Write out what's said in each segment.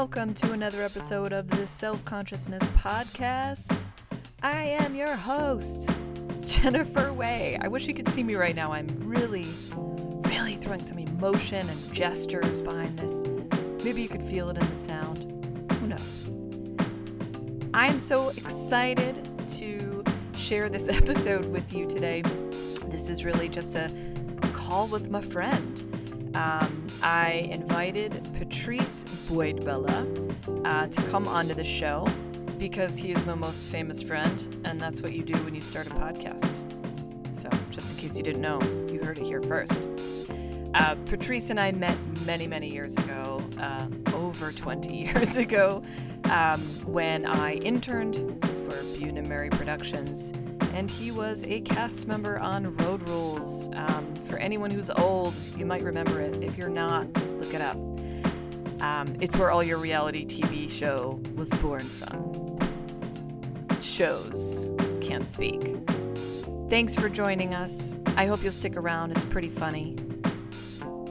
Welcome to another episode of the Self Consciousness Podcast. I am your host, Jennifer Way. I wish you could see me right now. I'm really, really throwing some emotion and gestures behind this. Maybe you could feel it in the sound. Who knows? I am so excited to share this episode with you today. This is really just a call with my friend. Um, I invited Patrice Bouedibela uh, to come onto the show because he is my most famous friend, and that's what you do when you start a podcast. So, just in case you didn't know, you heard it here first. Uh, Patrice and I met many, many years ago, uh, over 20 years ago, um, when I interned for Bunim-Murray Productions, and he was a cast member on Road Rules. Um, for anyone who's old, you might remember it. If you're not, look it up. Um, it's where all your reality TV show was born from. Shows. Can't speak. Thanks for joining us. I hope you'll stick around. It's pretty funny.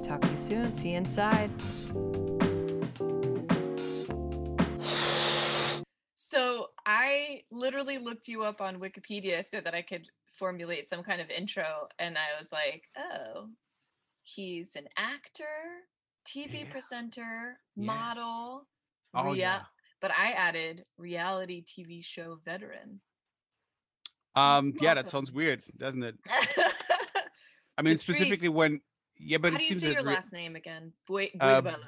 Talk to you soon. See you inside. You up on Wikipedia so that I could formulate some kind of intro, and I was like, oh, he's an actor, TV Yeah. presenter, Yes. model, Oh rea- yeah. but I added reality TV show veteran. Um. Yeah, that sounds weird, doesn't it? I mean, specifically when. Yeah, but do it you seems say your re- last name again? Boy, Uh, Boydbella.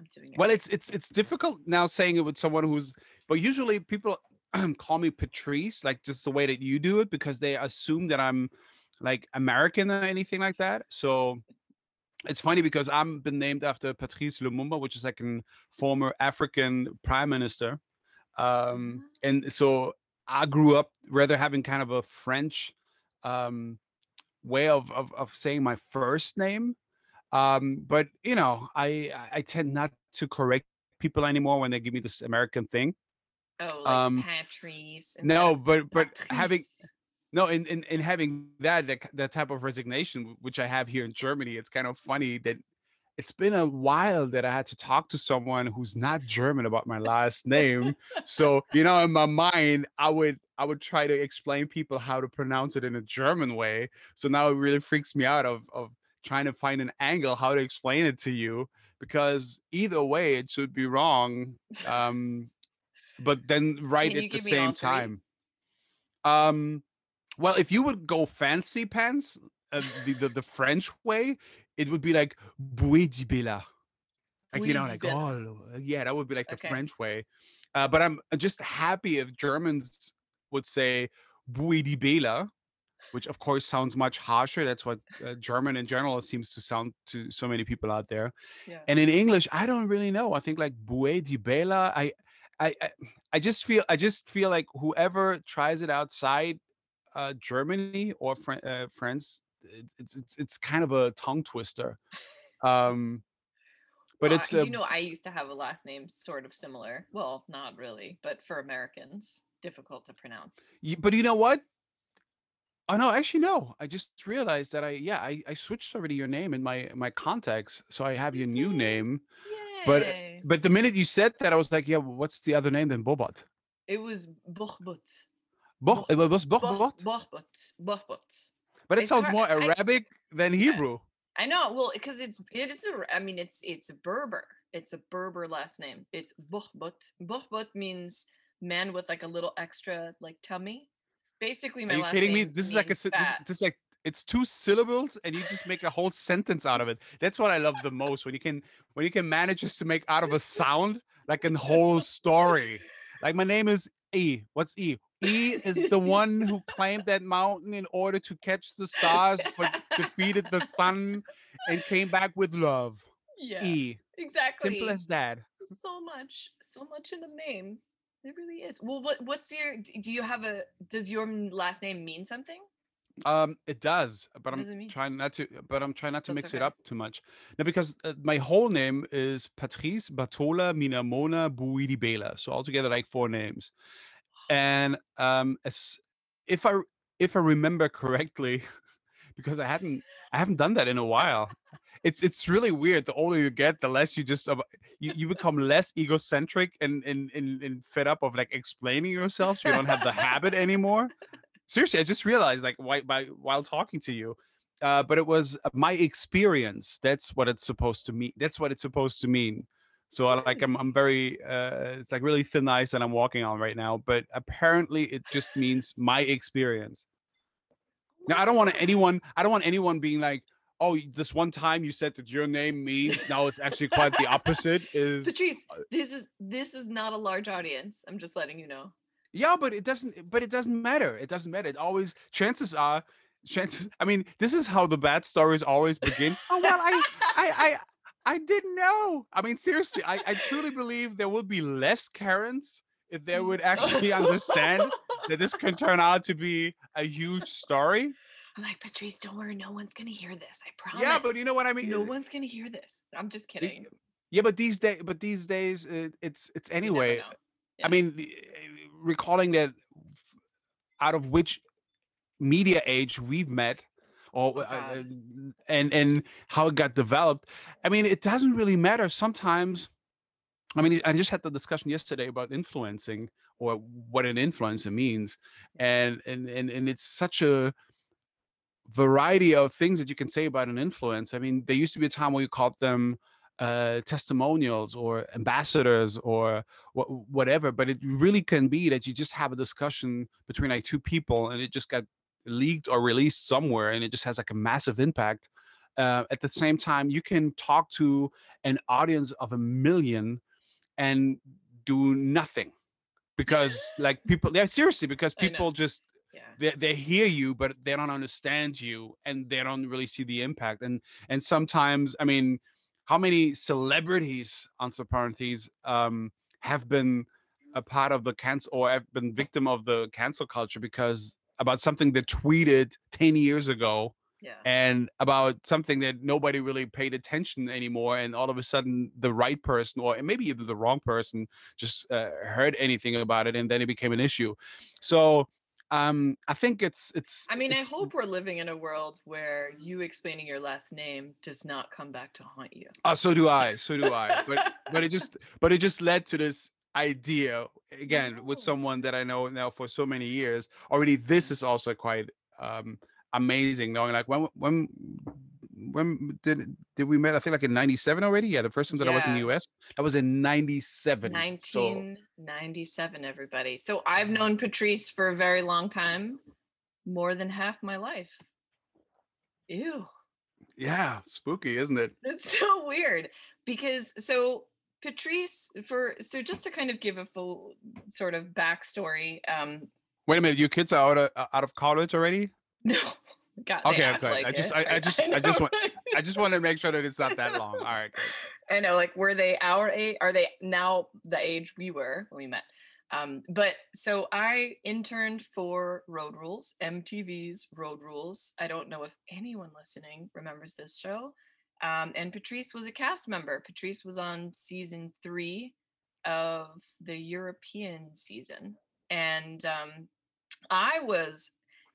I'm doing it. Well, it's it's it's difficult now saying it with someone who's. But usually people call me Patrice, like just the way that you do it, because they assume that I'm like American or anything like that. So it's funny because I'm been named after Patrice Lumumba, which is like a former African prime minister. Um, and so I grew up rather having kind of a French um, way of, of of saying my first name. Um, but you know, I I- I tend not to correct people anymore when they give me this American thing. Oh, like um, Patrice. No, but but having no in, in in having that that that type of resignation which I have here in Germany, it's kind of funny that it's been a while that I had to talk to someone who's not German about my last name. so you know, in my mind, I would I would try to explain people how to pronounce it in a German way. So now it really freaks me out of of trying to find an angle how to explain it to you because either way it should be wrong. Um, but then right Can at the give me all same time. Um, well, if you would go fancy pants, uh, the, the the French way, it would be like Bouée di Bella. Like you know, like oh yeah, that would be like the Okay. French way. Uh, but I'm just happy if Germans would say Bouée di Bella, which of course sounds much harsher. That's what uh, German in general seems to sound to so many people out there. Yeah. And in English, I don't really know. I think like Bouée di Bella. I, I, I, I just feel, I just feel like whoever tries it outside uh, Germany or Fran- uh, France, it's, it's it's kind of a tongue twister. Um, but Well, it's uh, you know I used to have a last name sort of similar. Well, not really, but for Americans, difficult to pronounce. but you know what? Oh no, actually no. I just realized that I yeah I, I switched already your name in my my contacts, so I have You your new name. Yay! But but the minute you said that, I was like, yeah, what's the other name than Bobot? it was Bohbut. Boch, it was Bochbot, Bohbut. Bohbut. but it it's sounds hard- more I- Arabic than Yeah. Hebrew. I know. Well, because it's it is a. I mean, it's it's a Berber. It's a Berber last name. It's Bohbut. Bohbut means man with like a little extra like tummy. Basically, my Are you last kidding me? This is like a this, this is like it's two syllables and you just make a whole sentence out of it. That's what I love the most when you can when you can manage just to make out of a sound like a whole story. Like my name is E. What's E? E is the one who climbed that mountain in order to catch the stars, but defeated the sun and came back with love. yeah, E. exactly. Simple as that. so much, so much in the name. It really is. Well, what what's your? Do you have a? Does your last name mean something? Um, it does, but What I'm trying not to. But I'm trying not to That's mix it up too much. No, because uh, my whole name is Patrice Batola Minamona Bouedibela. So altogether, like four names. And um, as if I if I remember correctly, because I hadn't I haven't done that in a while. It's it's really weird. The older you get, the less you just you, you become less egocentric and, and and and fed up of like explaining yourself. So you don't have the habit anymore. Seriously, I just realized like while by while talking to you, uh, but it was my experience. That's what it's supposed to mean. That's what it's supposed to mean. So I like I'm I'm very uh, it's like really thin ice that I'm walking on right now. But apparently it just means my experience. Now I don't want anyone I don't want anyone being like, oh, this one time you said that your name means now it's actually quite the opposite. Is Patrice, uh, this is this is not a large audience. I'm just letting you know. yeah, but it doesn't but it doesn't matter. It doesn't matter. It always chances are chances I mean, this is how the bad stories always begin. oh well I I I I didn't know. I mean, seriously, I, I truly believe there will be less Karens if they would mm. actually understand that this can turn out to be a huge story. I'm like, Patrice, don't worry, no one's gonna hear this. I promise. Yeah, but you know what I mean. no one's gonna hear this. I'm just kidding. Yeah, but these days, but these days, uh, it's it's anyway. know. I mean, uh, recalling that out of which media age we've met, or Oh, uh, uh, and and how it got developed. I mean, it doesn't really matter. Sometimes, I mean, I just had the discussion yesterday about influencing or what an influencer means, and and and and it's such a variety of things that you can say about an influence. I mean, there used to be a time where you called them uh, testimonials or ambassadors or wha- whatever, but it really can be that you just have a discussion between like two people and it just got leaked or released somewhere and it just has like a massive impact. Uh, at the same time, you can talk to an audience of a million and do nothing because like people yeah seriously because people just Yeah. they, they hear you but they don't understand you and they don't really see the impact and and sometimes i mean how many celebrities entre parentheses um have been a part of the cancel or have been victim of the cancel culture because about something they tweeted 10 years ago Yeah. and about something that nobody really paid attention anymore and all of a sudden the right person or maybe even the wrong person just uh, heard anything about it and then it became an issue so um i think it's it's I mean, I hope we're living in a world where you explaining your last name does not come back to haunt you. Oh, so do I. So do I. But but it just but it just led to this idea again with someone that I know now for so many years. Already, this is also quite um amazing. Knowing like when when when did did we met? I think like in '97 already. Yeah, the first time that I was in the U.S. That was in '97. So 1997, everybody. So I've known Patrice for a very long time, more than half my life. Ew. yeah, spooky, isn't it? It's so weird because so Patrice for so just to kind of give a full sort of backstory. Um Wait a minute, your kids are out of out of college already? no They Okay, okay. like I just-. I- I just- I just want- I just want to make sure that it's not that long. All right. Good. I know, like, were they our age? Are they now the age we were when we met? Um, but so I interned for Road Rules, MTV's Road Rules. I don't know if anyone listening remembers this show. Um, and Patrice was a cast member. Patrice was on season three of the European season. And um, I was,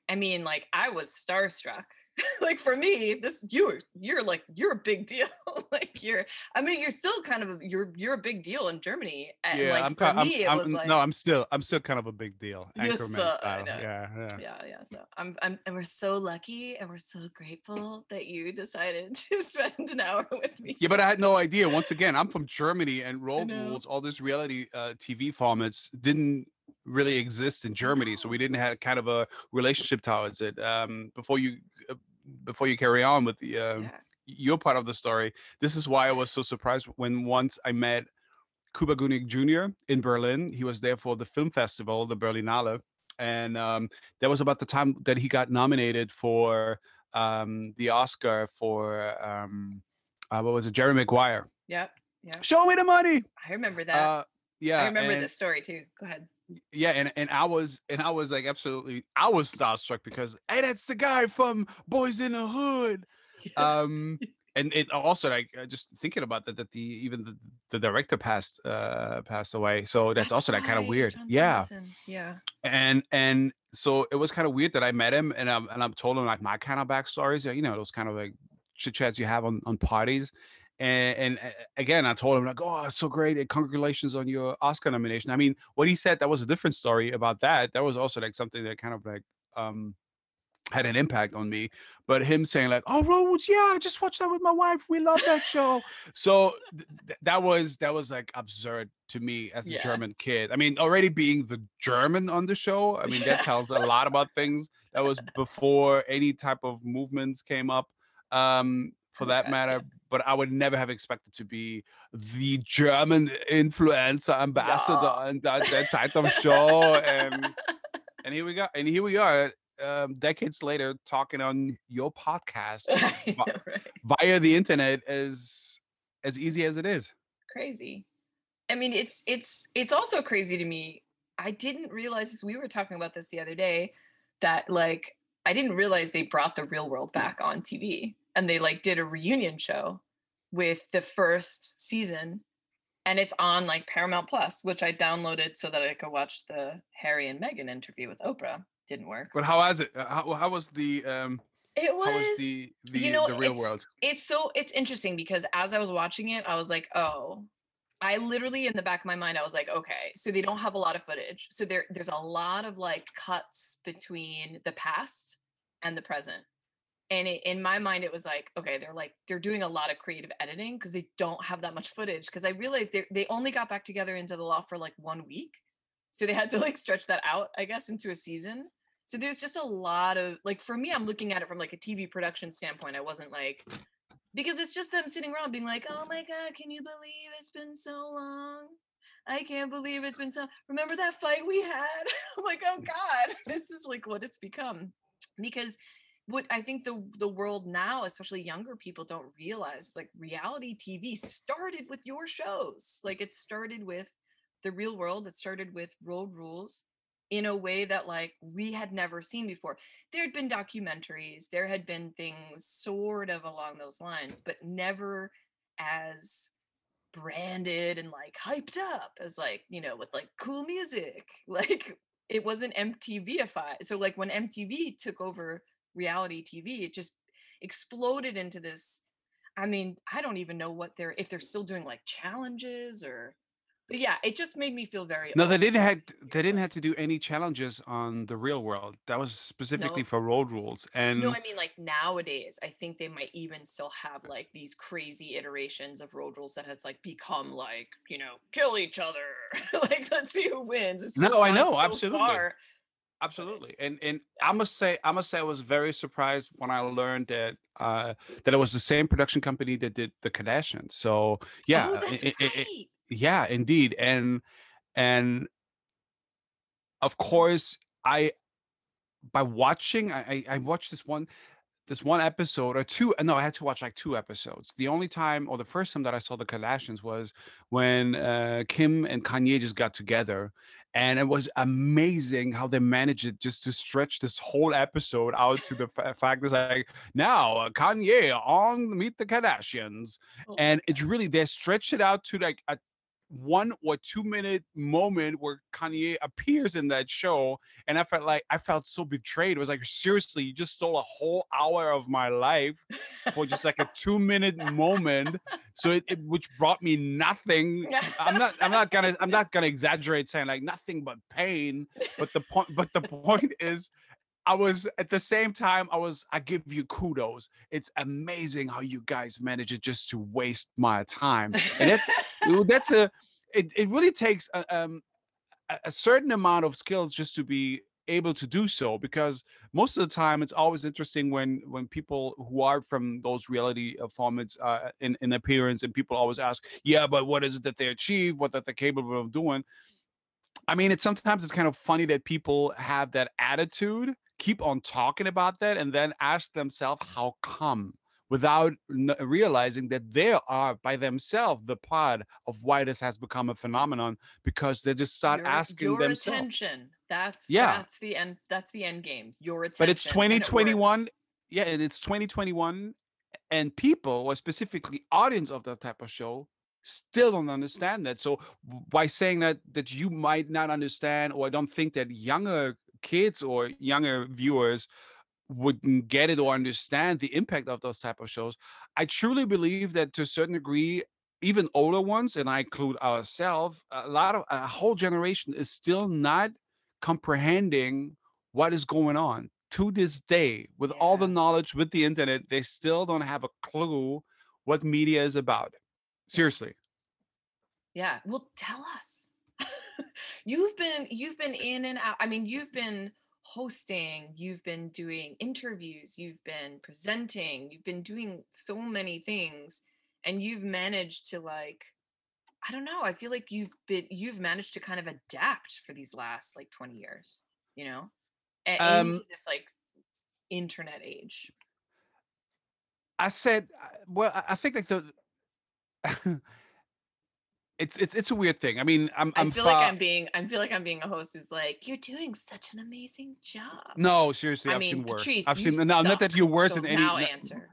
I mean, like, I was starstruck. like for me, this you're you're like you're a big deal. like you're I mean you're still kind of you're you're a big deal in Germany. And yeah, like I'm, for I'm, me it I'm- was like no, I'm still I'm still kind of a big deal. Anchorman so- style. Yeah, yeah. yeah, yeah. So I'm I'm and we're so lucky and we're so grateful that you decided to spend an hour with me. Yeah, but I had no idea. Once again, I'm from Germany, and Road. Rules, all this reality uh, TV formats didn't really exist in Germany, so we didn't have kind of a relationship towards it. Um, before you, uh, before you carry on with the uh, Yeah. your part of the story, this is why I was so surprised when once I met Cuba Gooding Jr. in Berlin. He was there for the film festival, the Berlinale, and um, that was about the time that he got nominated for um, the Oscar for um, uh, what was it, Jerry Maguire. Yep. Yep. Show me the money. I remember that. Uh, yeah, I remember and, this story too. Go ahead. Yeah, and and I was and I was like absolutely, I was starstruck because hey, that's the guy from Boyz n the Hood. Um, and it also like uh, just thinking about that that the even the, the director passed uh passed away, so that's, also like kind of weird. John Yeah, Singleton. Yeah. and and so it was kind of weird that I met him and I'm and I'm told him like my kind of backstories, you know, those kind of like chit chats you have on on parties. And, and uh, again, I told him like, "Oh, it's so great! and Congratulations on your Oscar nomination." I mean, what he said that was a different story about that. That was also like something that kind of like um had an impact on me. But him saying like, "Oh, Roads, yeah, I just watched that with my wife. We love that show." so th- that was that was like absurd to me as a Yeah. German kid. I mean, already being the German on the show, I mean, that tells a lot about things. That was before any type of movements came up, um, for that matter. But I would never have expected to be the German influencer ambassador Yeah. and that, that type of show. And and here we go. And here we are, um, decades later, talking on your podcast know, right? via the internet as as easy as it is. crazy i mean it's it's it's also crazy to me i didn't realize this we were talking about this the other day that like i didn't realize they brought the real world back on tv and they like did a reunion show with the first season and it's on like paramount plus which i downloaded so that i could watch the harry and meghan interview with oprah didn't work But how was it? Uh, How, how was the um? it was, was the the, you know the real it's, world? it's so it's interesting because as i was watching it i was like oh i literally in the back of my mind i was like okay so they don't have a lot of footage so there there's a lot of like cuts between the past and the present and it, in my mind it was like okay they're like they're doing a lot of creative editing because they don't have that much footage because i realized they they only got back together into the law for like one week so they had to like stretch that out i guess into a season so there's just a lot of like for me, I'm looking at it from like a TV production standpoint. I wasn't like because it's just them sitting around being like, "Oh my god, can you believe it's been so long? I can't believe it's been so. Remember that fight we had? I'm like, oh god, this is like what it's become. Because what I think the the world now, especially younger people, don't realize like reality TV started with your shows. Like it started with the real world. It started with Road Rules in a way that like we had never seen before. There had been documentaries, there had been things sort of along those lines, but never as branded and like hyped up as like, you know, with like cool music. Like it wasn't MTVified. So like when MTV took over reality TV, it just exploded into this I mean, I don't even know what they're if they're still doing like challenges or but yeah, it just made me feel very No, they didn't have—they didn't have to do any challenges on the real world. That was specifically No. for road rules. And No, I mean like nowadays, I think they might even still have like these crazy iterations of road rules that has like become like, you know, kill each other. like let's see who wins. It's no, I know, so absolutely. far. Absolutely. And and. I must say I must say I was very surprised when I learned that uh that it was the same production company that did the Kardashians. So yeah, Oh, that's i i i- right. yeah, indeed. And and of course I by watching I, I I watched this one this one episode or two no i had to watch like two episodes the only time or the first time that i saw the kardashians was when uh, kim and kanye just got together and it was amazing how they managed it just to stretch this whole episode out to the fa- fact that like now uh, kanye on meet the kardashians Oh and it's really they stretched it out to like a one or two minute moment where Kanye appears in that show, and I felt like I felt so betrayed. It was like seriously, you just stole a whole hour of my life for just like a two minute moment. So it, it which brought me nothing. I'm not I'm not gonna I'm not gonna exaggerate saying like nothing but pain. But the point but the point is I was at the same time, I was, I give you kudos. It's amazing how you guys manage it just to waste my time. And that's, well, that's a, it, it really takes a, um, a certain amount of skills just to be able to do so because most of the time it's always interesting when when people who are from those reality uh, formats uh, in, in appearance and people always ask yeah but what is it that they achieve what are they're capable of doing I mean, it's sometimes it's kind of funny that people have that attitude, keep on talking about that, and then ask themselves how come, without realizing that they are by themselves the part of why this has become a phenomenon because they just start your asking your themselves. attention. That's Yeah, that's the end that's the end game. Your attention but it's attention and it 2021. Yeah, and it's 2021, and people, or specifically audience of that type of show, still don't understand that. So by saying that that you might not understand, or I don't think that younger kids or younger viewers wouldn't get it or understand the impact of those type of shows. I truly believe that to a certain degree, even older ones, and I include ourselves, a lot of a whole generation is still not comprehending what is going on to this day with all the knowledge with the internet they still don't have a clue what media is about seriously Yeah. Well, tell us. you've been you've been in and out. I mean, you've been hosting, you've been doing interviews, you've been presenting, you've been doing so many things and you've managed to like I don't know, I feel like you've been you've managed to kind of adapt for these last like 20 years, you know? A- Um, into this like internet age. i said uh, well I think like the it's it's it's a weird thing i mean i'm I i'm feel like I'm being I feel like I'm being a host who's like, you're doing such an amazing job. no seriously I i've mean, seen worse Patrice, i've seen no not that you're worse so than any now no- answer.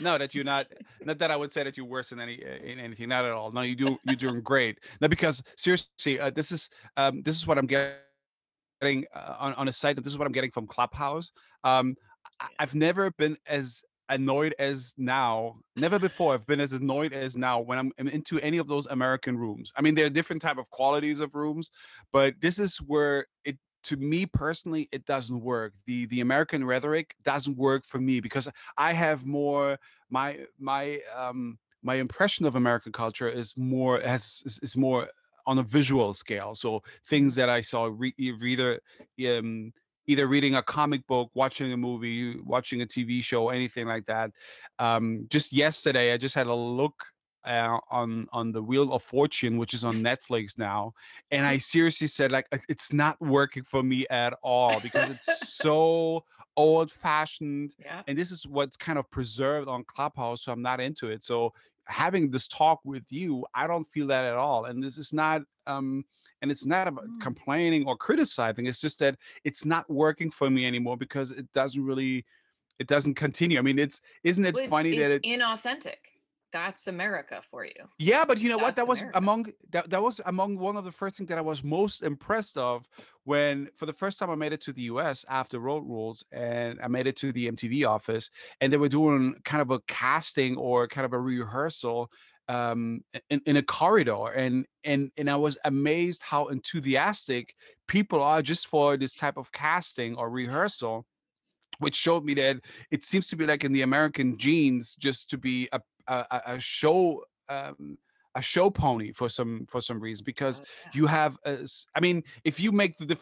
No that you're not not that i would say that you're worse than any uh, in anything not at all no you do you're doing great no because seriously uh, this is um this is what i'm getting uh, on, on a site and this is what i'm getting from clubhouse um Yeah. i've never been as annoyed as now never before i've been as annoyed as now when i'm, I'm into any of those american rooms. I mean there are different type of qualities of rooms but this is where it to me personally it doesn't work. The the american rhetoric doesn't work for me because i have more my my um my impression of american culture is more has is, is more on a visual scale. So things that i saw re- either um either reading a comic book watching a movie watching a tv show anything like that um just yesterday i just had a look uh, on on the wheel of fortune which is on netflix now and i seriously said like "Uh, it's not working for me at all because it's so old fashioned Yeah. and this is what's kind of preserved on clubhouse so i'm not into it so having this talk with you i don't feel that at all and this is not um and it's not about Mm. complaining or criticizing it's just that it's not working for me anymore because it doesn't really it doesn't continue i mean it's isn't it Well, it's, funny that it's inauthentic. That's America for you. yeah, but you know what? That was America. among that, that was among one of the first things that I was most impressed of when for the first time I made it to the US after Road Rules and I made it to the MTV office and they were doing kind of a casting or kind of a rehearsal um in, in a corridor and and and I was amazed how enthusiastic people are just for this type of casting or rehearsal which showed me that it seems to be like in the American genes just to be a a, a- show um, a show pony for some for some reason because Oh, yeah. you have a I mean if you make the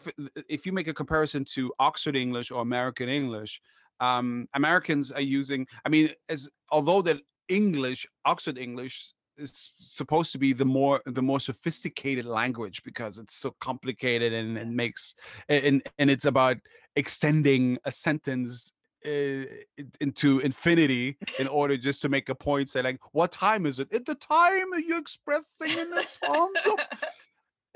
if you make a comparison to Oxford English or American English um, Americans are using I mean as although that English Oxford English is supposed to be the more the more sophisticated language because it's so complicated and, and makes and and it's about extending a sentence uh, into infinity in order just to make a point say like what time is it? At the time you expressing in the terms of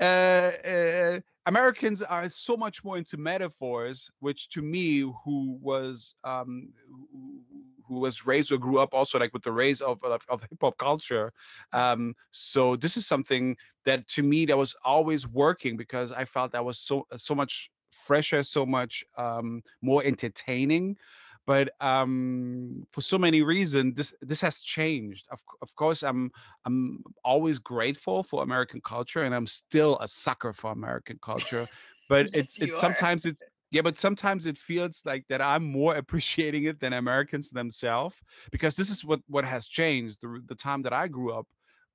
uh, uh, Americans are so much more into metaphors, which to me, who was um, who, who was raised or grew up also like with the raise of of, of hip hop culture. Um, so this is something that to me that was always working because I felt that was so so much fresher, so much um, more entertaining. But um, for so many reasons, this this has changed. Of, of course, I'm I'm always grateful for American culture, and I'm still a sucker for American culture. But Yes, it's it's are. sometimes it's yeah, but sometimes it feels like that I'm more appreciating it than Americans themselves because this is what what has changed. The the time that I grew up,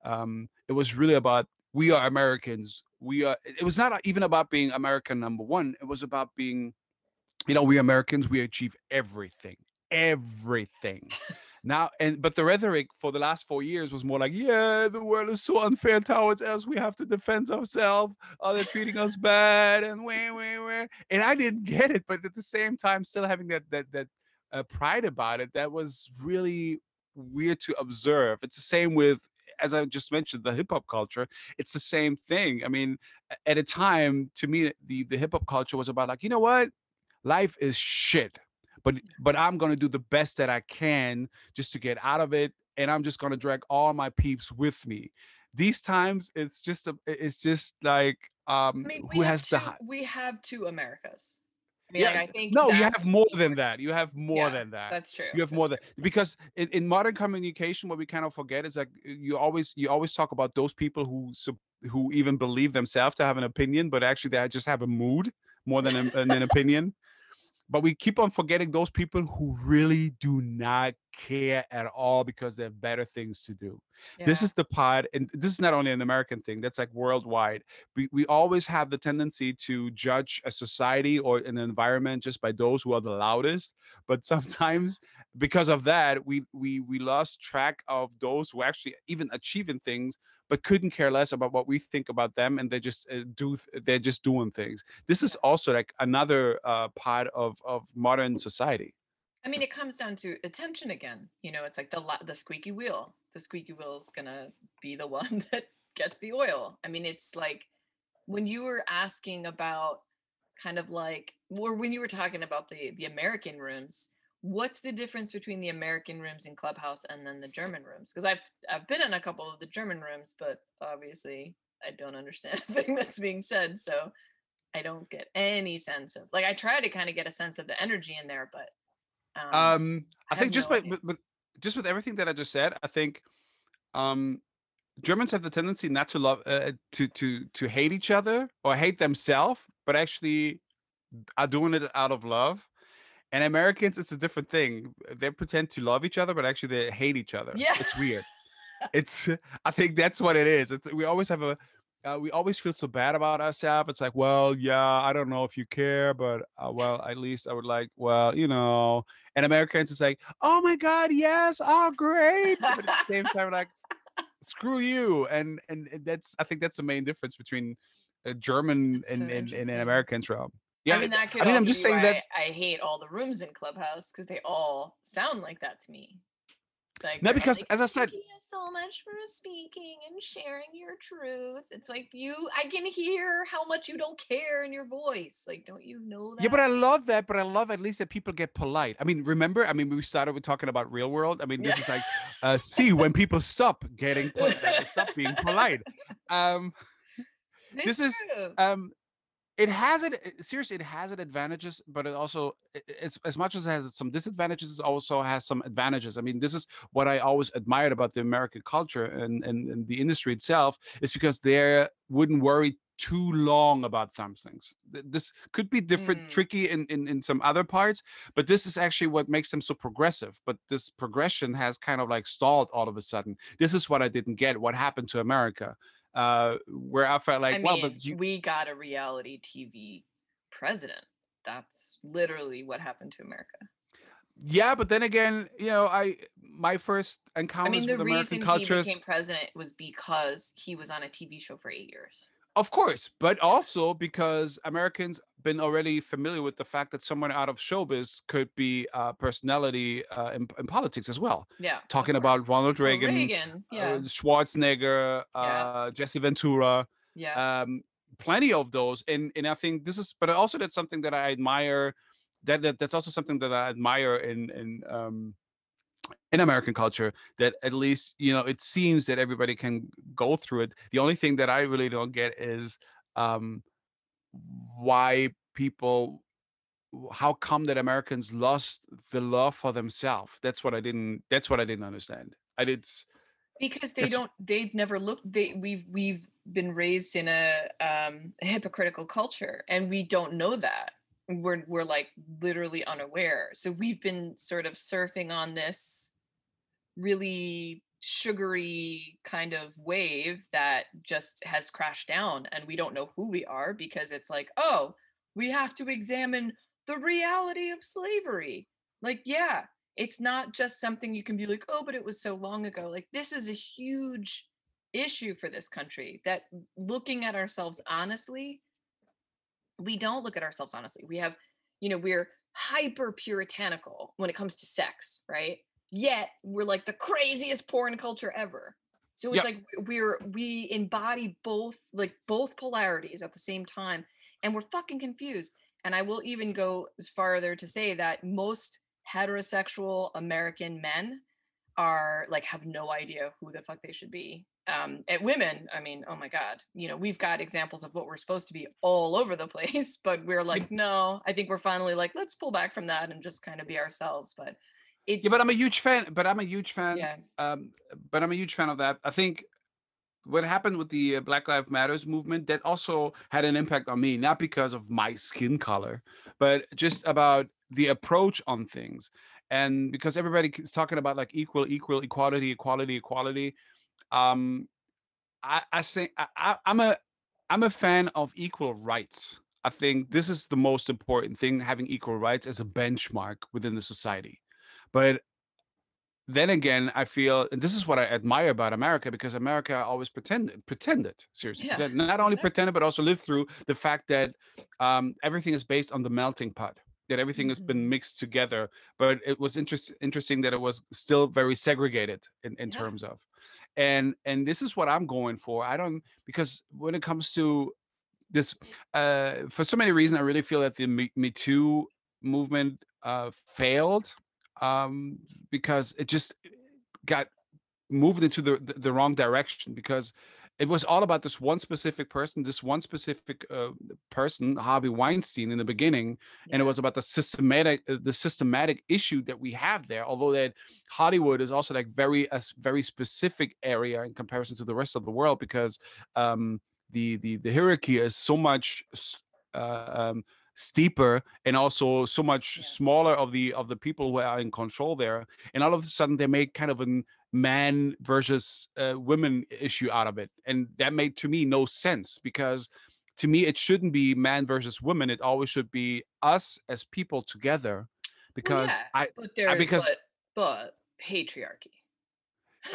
um, it was really about we are Americans. We are. It was not even about being American number one. It was about being, you know, we Americans. We achieve everything, everything now and but the rhetoric for the last four years was more like yeah the world is so unfair towards us. We have to defend ourselves. Oh they're treating us bad and where where where and i didn't get it but at the same time still having that that that uh, pride about it that was really weird to observe. It's the same with as i just mentioned the hip-hop culture. It's the same thing. I mean at a time to me the the hip-hop culture was about like you know what? Life is shit but but i'm going to do the best that i can just to get out of it and i'm just going to drag all my peeps with me these times it's just a it's just like um I mean, we who have has two, the we have two Americas. I mean, like, Yeah, I think no, you have more than that. You have more Yeah, than that. That's true. you have that's more than because in, in modern communication what we kind of forget is like you always you always talk about those people who who even believe themselves to have an opinion but actually they just have a mood more than an, an opinion but we keep on forgetting those people who really do not care at all because they have better things to do. This is the part and this is not only an american thing that's like worldwide. We, we always have the tendency to judge a society or an environment just by those who are the loudest but sometimes because of that we we we lost track of those who actually even achieving things but couldn't care less about what we think about them and they just uh, do th- they're just doing things this is also like another uh, part of of modern society I mean, it comes down to attention again. You know, it's like the the squeaky wheel. The squeaky wheel is gonna be the one that gets the oil. I mean, it's like when you were asking about kind of like, or when you were talking about the the American rooms. What's the difference between the American rooms in Clubhouse and then the German rooms? Because I've I've been in a couple of the German rooms, but obviously I don't understand a thing that's being said, so I don't get any sense of like I try to kind of get a sense of the energy in there, but um, um i I think just no by with, with just with everything that i just said i think um germans have the tendency not to love uh, to to to hate each other or hate themselves but actually are doing it out of love and americans it's a different thing. They pretend to love each other but actually they hate each other. Yeah. it's weird. It's i think that's what it is. It's, we always have a uh, we always feel so bad about ourselves. It's like well yeah i don't know if you care but uh, well at least i would like well you know. And americans is like oh my god yes oh great. But at the same time like screw you. And and that's i think that's the main difference between a german That's so and, and, and an american's realm yeah I mean, that could I mean, I'm just be saying why that- I hate all the rooms in Clubhouse because they all sound like that to me. Like No, because like, as I said- thank you so much for speaking and sharing your truth. It's like you, I can hear how much you don't care in your voice. Like, don't you know that? Yeah, but I love that. But I love at least that people get polite. I mean, remember? I mean, we started with talking about real world. I mean, this Yeah. is like, uh, see when people stop getting, pol- uh, stop being polite. Um, It's this is, um, it has it. Seriously, it has it advantages, but it also, it's as much as it has some disadvantages, it also has some advantages. I mean, this is what I always admired about the American culture and and, and the industry itself is because they wouldn't worry too long about some things. This could be different, Mm. tricky in, in in some other parts, but this is actually what makes them so progressive. But this progression has kind of like stalled all of a sudden. This is what I didn't get. What happened to America? Uh, where I felt like, I well, mean, but you, we got a reality TV president. That's literally what happened to America. yeah, but then again, you know, I my first I encounters mean, the with American reason cultures, he became president was because he was on a TV show for eight years. Of course, but also because Americans been already familiar with the fact that someone out of showbiz could be a personality uh, in, in politics as well. Yeah. Talking about Ronald Reagan, Reagan. uh, Yeah. Schwarzenegger, Yeah. uh, Jesse Ventura, yeah. um, plenty of those. And and I think this is, but also that's something that I admire. That, that that's also something that I admire in in um, in American culture. That at least you know it seems that everybody can go through it. The only thing that I really don't get is um, why people how come that Americans lost the love for themselves? That's what I didn't. That's what I didn't understand. I did. because they don't they've never looked they we've we've been raised in a um a hypocritical culture and we don't know that we're we're like literally unaware. So we've been sort of surfing on this really sugary kind of wave that just has crashed down and we don't know who we are because it's like oh we have to examine the reality of slavery. Like yeah it's not just something you can be like oh but it was so long ago. Like this is a huge issue for this country that looking at ourselves honestly we don't look at ourselves honestly. We have you know we're hyper puritanical when it comes to sex right? Yet we're like the craziest porn culture ever. So it's Yep. like we're we embody both like both polarities at the same time and we're fucking confused. And i will even go as farther to say that most heterosexual american men are like have no idea who the fuck they should be um at women i mean oh my god you know we've got examples of what we're supposed to be all over the place but we're like no i think we're finally like let's pull back from that and just kind of be ourselves but it's yeah but i'm a huge fan but i'm a huge fan yeah. um but i'm a huge fan of that. I think what happened with the uh, black lives matters movement that also had an impact on me not because of my skin color but just about the approach on things and because everybody is talking about like equal equal equality equality equality um i i think I, i'm a i'm a fan of equal rights. I think this is the most important thing having equal rights as a benchmark within the society. But then again, I feel, and this is what I admire about America, because America always pretended, pretended, seriously, Yeah, not only pretended, but also lived through the fact that um, everything is based on the melting pot, that everything has been Mhm. mixed together. But it was interest, interesting that it was still very segregated in, in Yeah. terms of, and and this is what I'm going for. I don't because when it comes to this, uh, for so many reasons, I really feel that the Me, Me Too movement uh, failed um, because it just got moved into the, the the wrong direction because it was all about this one specific person, this one specific uh, person, Harvey Weinstein, in the beginning, and it was about the systematic uh, the systematic issue that we have there. Although that Hollywood is also like very a s- very specific area in comparison to the rest of the world because um, the the the hierarchy is so much uh, um, steeper and also so much Yeah. smaller of the of the people who are in control there and all of a sudden they make kind of an man versus uh, women issue out of it and that made to me no sense because to me it shouldn't be man versus woman it always should be us as people together Well, because yeah, i but I- because but but patriarchy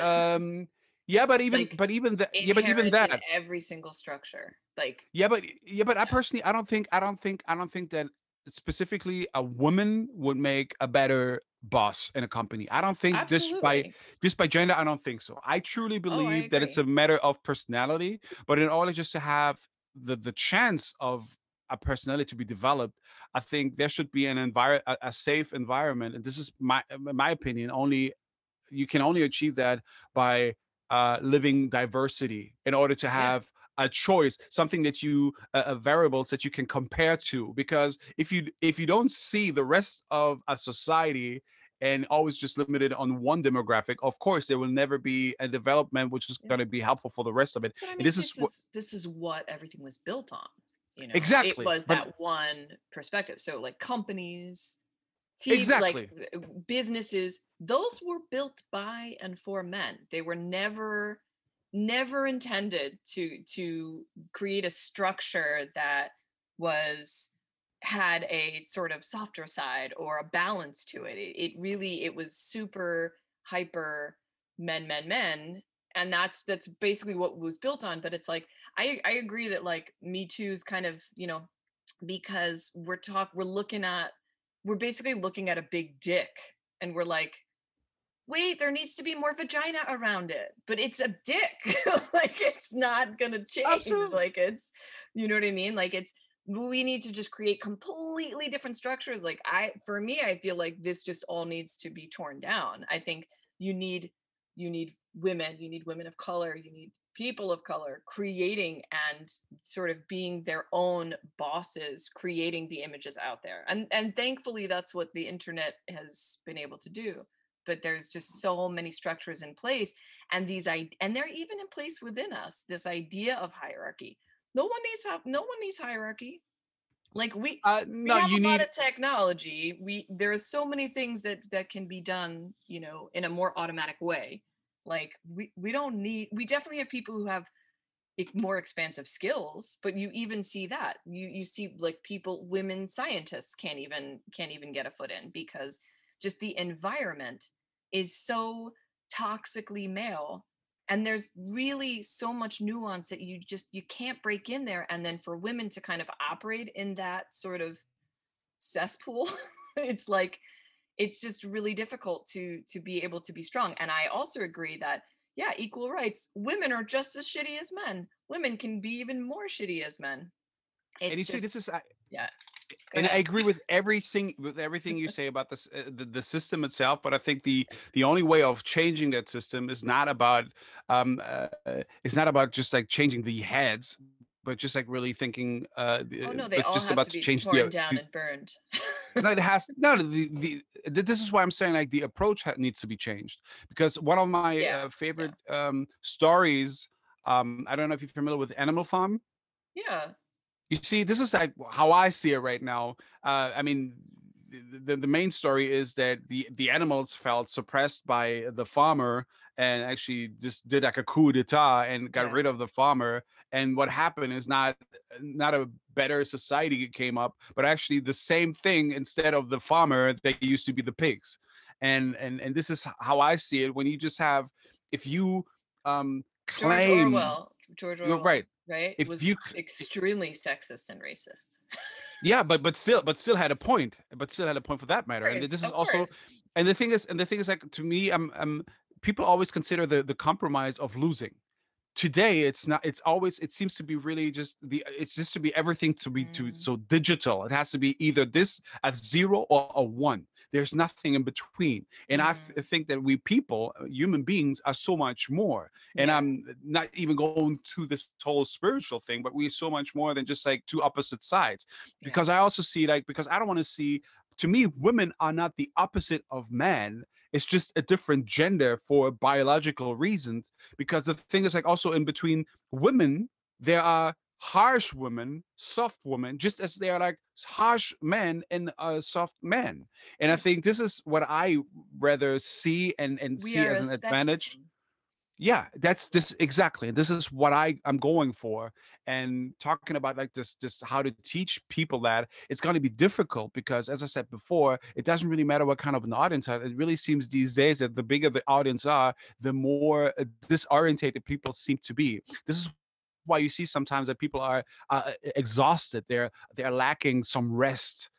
um yeah but even like but even that yeah but even that every single structure. Like Yeah, but yeah, but I personally, I don't think, I don't think, I don't think that specifically a woman would make a better boss in a company. I don't think this by just by gender. I don't think so. I truly Oh, I believe that it's a matter of personality. But in order just to have the the chance of a personality to be developed, I think there should be an environment, a, a safe environment. And this is my my opinion. Only you can only achieve that by uh, living diversity in order to have a choice something that you uh, uh, variables that you can compare to because if you if you don't see the rest of a society and always just limited on one demographic of course there will never be a development which is Yeah. going to be helpful for the rest of it But I mean, this is this what is this is what everything was built on. You know, exactly it was but that one perspective. So like companies, TV, like exactly uh, businesses, those were built by and for men. They were never never intended to to create a structure that was had a sort of softer side or a balance to it. It, it really it was super hyper men men men and that's that's basically what was built on but it's like I I agree that like me too's kind of, you know, because we're talk we're looking at we're basically looking at a big dick and we're like wait there needs to be more vagina around it but it's a dick. Like it's not gonna change. Absolutely like it's you know what i mean? Like it's we need to just create completely different structures. Like i for me i feel like this just all needs to be torn down. I think you need you need women you need women of color you need people of color creating and sort of being their own bosses creating the images out there. And and thankfully that's what the internet has been able to do but there's just so many structures in place and these i and they're even in place within us this idea of hierarchy. No one needs have no one needs hierarchy. Like we uh we no have you a lot need of technology. We there are so many things that that can be done you know in a more automatic way. Like we we don't need we definitely have people who have more expansive skills but you even see that. You you see like people women scientists can't even can't even get a foot in because just the environment is so toxically male and there's really so much nuance that you just you can't break in there and then for women to kind of operate in that sort of cesspool it's like it's just really difficult to to be able to be strong and i also agree that yeah equal rights women are just as shitty as men. Women can be even more shitty as men. And you it's see just this is I- yeah and I agree with everything with everything you say about this uh, the, the system itself. But I think the the only way of changing that system is not about um uh, uh, it's not about just like changing the heads, but just like really thinking uh the- Oh no, they all just have about to to be change torn the, down the and burned. no, it has no. The, the th- this is why I'm saying like the approach ha- needs to be changed because one of my Yeah, uh, favorite um, stories. Um, I don't know if you're familiar with Animal Farm. yeah. You see, this is like how I see it right now. Uh, I mean, the, the main story is that the the animals felt suppressed by the farmer and actually just did like a coup d'état and got Yeah. rid of the farmer. And what happened is not not a better society came up, but actually the same thing. Instead of the farmer, they used to be the pigs. And and and this is how I see it. When you just have, if you um George claim, Orwell. George you're Orwell. right. Right. If was you extremely sexist and racist. Yeah, but but still, but still had a point. But still had a point for that matter. And this is also, course. and the thing is, and the thing is, like to me, I'm, I'm. People always consider the the compromise of losing. Today, it's not. It's always. It seems to be really just the. It's just to be everything to be to Mm. so digital. It has to be either this a zero or a one. There's nothing in between. And I Mhm. th- think that we people, uh, human beings, are so much more and Yeah. i'm not even going to this whole spiritual thing but we're so much more than just like two opposite sides Yeah. because i also see like because i don't want to see to me women are not the opposite of men it's just a different gender for biological reasons because the thing is like also in between women there are harsh women soft women just as there are like harsh men and uh, soft men and i think this is what i rather see and and we see as an advantage spectrum. Yeah that's this exactly this is what i i'm going for and talking about like this just how to teach people that it's going to be difficult because as i said before it doesn't really matter what kind of an audience it really seems these days that the bigger the audience are the more uh, disorientated people seem to be. This is why you see sometimes that people are uh, exhausted they're they're lacking some rest.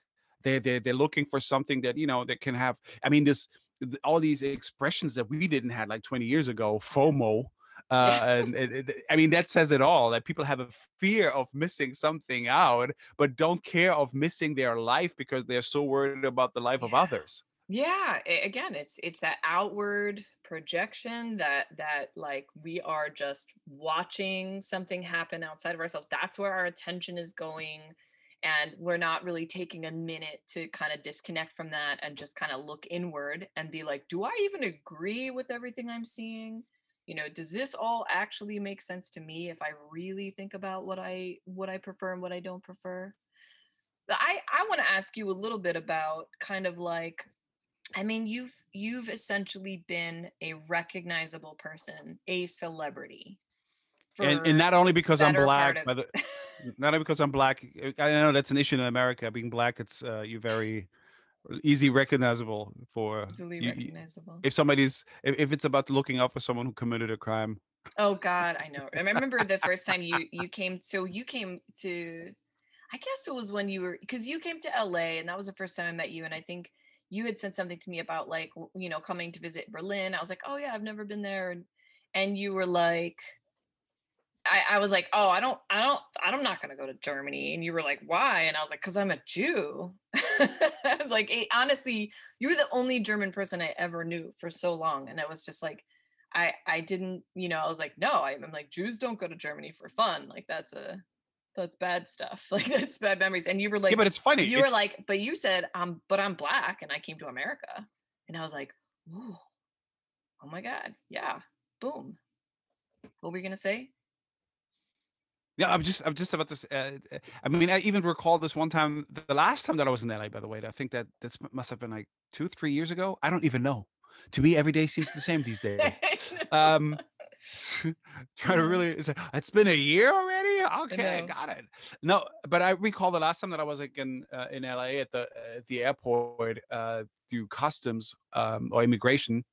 They they they're looking for something that you know that can have i mean this th- all these expressions that we didn't have like 20 years ago fomo uh, and I mean that says it all. That people have a fear of missing something out, but don't care of missing their life because they're so worried about the life of others. yeah again it's it's that outward projection that that like we are just watching something happen outside of ourselves that's where our attention is going and we're not really taking a minute to kind of disconnect from that and just kind of look inward and be like do i even agree with everything i'm seeing you know does this all actually make sense to me if i really think about what i what i prefer and what i don't prefer i i want to ask you a little bit about kind of like I mean, you've you've essentially been a recognizable person, a celebrity. And, and not only because I'm black, of- the, not only because I'm black. I know that's an issue in America. Being black, it's uh, you're very easy recognizable for easily you- recognizable. if somebody's if, if it's about looking out for someone who committed a crime. Oh God, I know. I remember the first time you you came. So you came to, I guess it was when you were because you came to LA, and that was the first time I met you. And I think you had said something to me about like you know coming to visit Berlin. I was like, oh yeah, I've never been there, and and you were like. I, I was like, oh, I don't, I don't, I'm not gonna go to Germany. And you were like, why? And I was like, because I'm a Jew. I was like, eh, honestly, you were the only German person I ever knew for so long. And I was just like, I I didn't, you know, I was like, no, I'm I'm like Jews don't go to Germany for fun. Like that's a that's bad stuff. Like that's bad memories. And you were like, yeah, but it's funny. you were like, but you said, um, but I'm black and I came to America. And I was like, ooh, oh my God. Yeah. Boom. What were you gonna say? Yeah, I'm just I'm just about to. Uh, uh, I mean, I even recall this one time, the last time that I was in LA. By the way, I think that this must have been like two, three years ago. I don't even know. To me, every day seems the same these days. Um, try to really. It's, like, it's been a year already. Okay, know. got it. No, but I recall the last time that I was like in uh, in LA at the at the airport uh, through customs um, or immigration,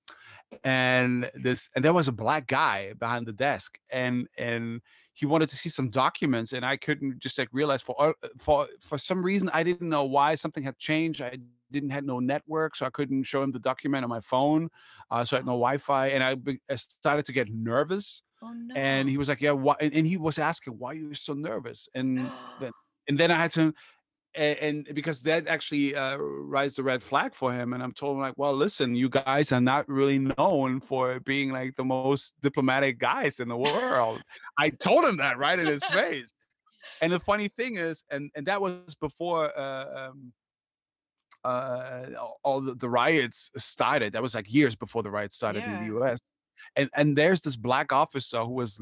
and this and there was a black guy behind the desk, and and he wanted to see some documents, and I couldn't just like realize for for for some reason I didn't know why something had changed. I didn't had no network, so I couldn't show him the document on my phone. Uh, so I had no Wi-Fi, and I, be- I started to get nervous. oh no. And he was like, "Yeah, why?" And, and he was asking, "Why are you so nervous?" And then and then I had to, and, and because that actually uh, raised the red flag for him. And I'm told him like, well, listen, you guys are not really known for being like the most diplomatic guys in the world. I told him that right in his face. And the funny thing is, and and that was before uh, um, uh, all the, the, riots started. That was like years before the riots started yeah. in the U.S and and there's this black officer who was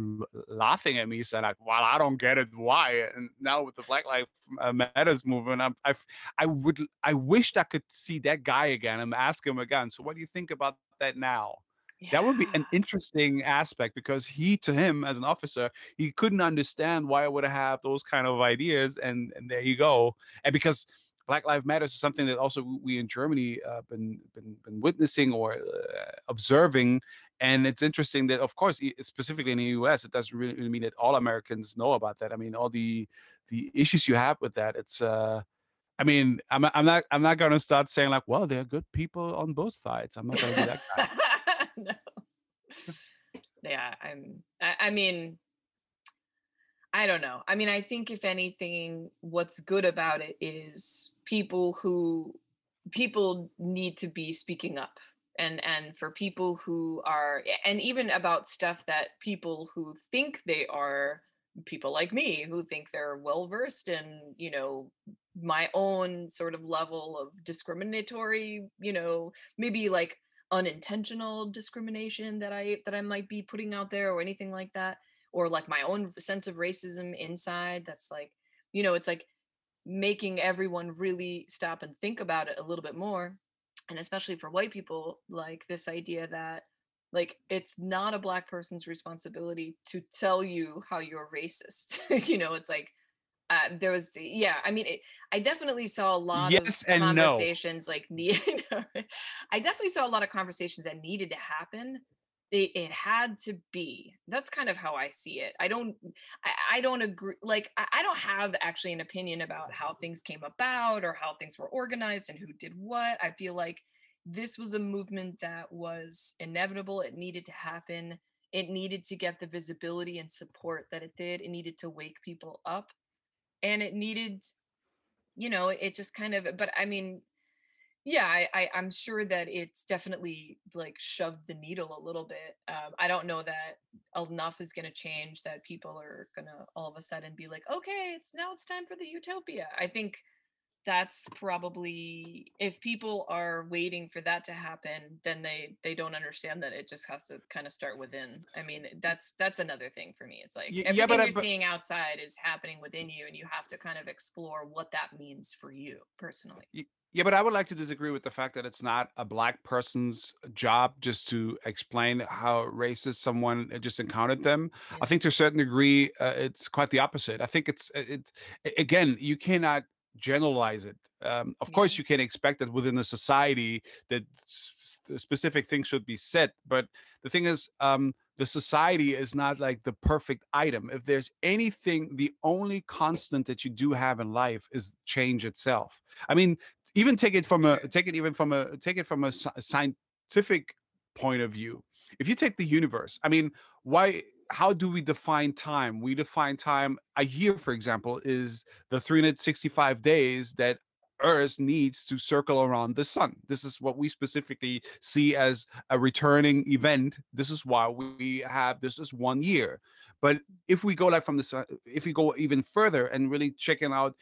laughing at me saying like well i don't get it why? And now with the black lives uh, matters movement I'm, I, I would i wished i could see that guy again and ask him again. So what do you think about that now? Yeah. that would be an interesting aspect because he to him as an officer he couldn't understand why i would have those kind of ideas and and there you go. And because Black Lives Matter is something that also we in Germany uh, been, been been witnessing or uh, observing, and it's interesting that, of course, specifically in the U.S., it doesn't really mean that all Americans know about that. I mean, all the the issues you have with that. It's, uh, I mean, I'm I'm not I'm not going to start saying like, well, there are good people on both sides. I'm not going to be that guy. no. Yeah, I'm. I, I mean, I don't know. I mean, I think if anything, what's good about it is people who people need to be speaking up and and for people who are and even about stuff that people who think they are people like me who think they're well versed in you know my own sort of level of discriminatory you know maybe like unintentional discrimination that i that i might be putting out there or anything like that or like my own sense of racism inside that's like you know it's like making everyone really stop and think about it a little bit more and especially for white people like this idea that like it's not a black person's responsibility to tell you how you're racist you know it's like uh, there was yeah i mean it, i definitely saw a lot yes of conversations no. like need i definitely saw a lot of conversations that needed to happen it, it had to be. That's kind of how i see it. I don't i, I don't agree like I, I don't have actually an opinion about how things came about or how things were organized and who did what. I feel like this was a movement that was inevitable. It needed to happen. It needed to get the visibility and support that it did. It needed to wake people up. And it needed you know it just kind of but i mean yeah I, I am sure that it's definitely like shoved the needle a little bit um, i don't know that enough is going to change that people are going to all of a sudden be like okay it's now it's time for the utopia. I think that's probably if people are waiting for that to happen then they they don't understand that it just has to kind of start within. I mean that's that's another thing for me it's like yeah, everything yeah, you're seeing outside is happening within you and you have to kind of explore what that means for you personally yeah, but I would like to disagree with the fact that it's not a black person's job just to explain how racist someone uh, just encountered them. Yeah. I think to a certain degree, uh, it's quite the opposite. I think it's uh, it's again, you cannot generalize it. Um, of yeah. course, you can expect that within a society that specific things should be said, but the thing is, um, the society is not like the perfect item. If there's anything, the only constant that you do have in life is change itself. I mean, even take it from a take it even from a take it from a scientific point of view. If you take the universe i mean why how do we define time? We define time a year for example is the 365 days that earth needs to circle around the sun. This is what we specifically see as a returning event. This is why we have this is one year. But if we go like from the sun if we go even further and really checking out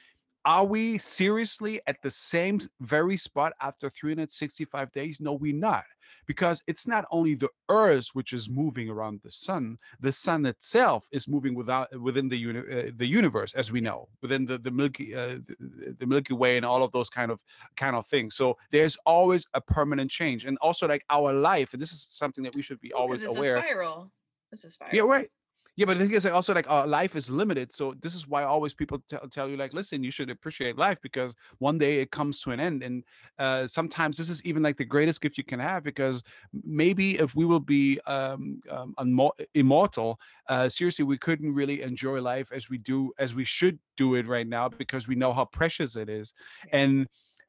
are we seriously at the same very spot after 365 days? No, we're not. Because it's not only the Earth which is moving around the sun, the sun itself is moving without within the uni- uh, the universe, as we know, within the the Milky uh, the, the, Milky Way and all of those kind of kind of things. So there's always a permanent change, and also like our life, and this is something that we should be always aware. A spiral. It's a spiral. Yeah, right. Yeah, but the thing is like also like uh, life is limited. So this is why always people tell tell you like, listen, you should appreciate life because one day it comes to an end. And uh, sometimes this is even like the greatest gift you can have because maybe if we will be um, um immortal, uh, seriously, we couldn't really enjoy life as we do as we should do it right now because we know how precious it is. And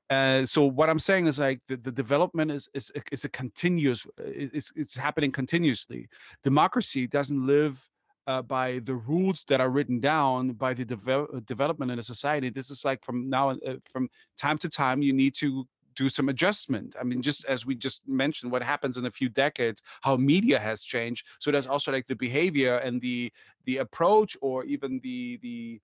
uh, so what I'm saying is like the, the development is is is a continuous it's it's happening continuously. Democracy doesn't live uh, by the rules that are written down by the devel- uh, development in a society. This is like from now uh, from time to time you need to do some adjustment. I mean, just as we just mentioned, what happens in a few decades, how media has changed. So there's also like the behavior and the the approach, or even the the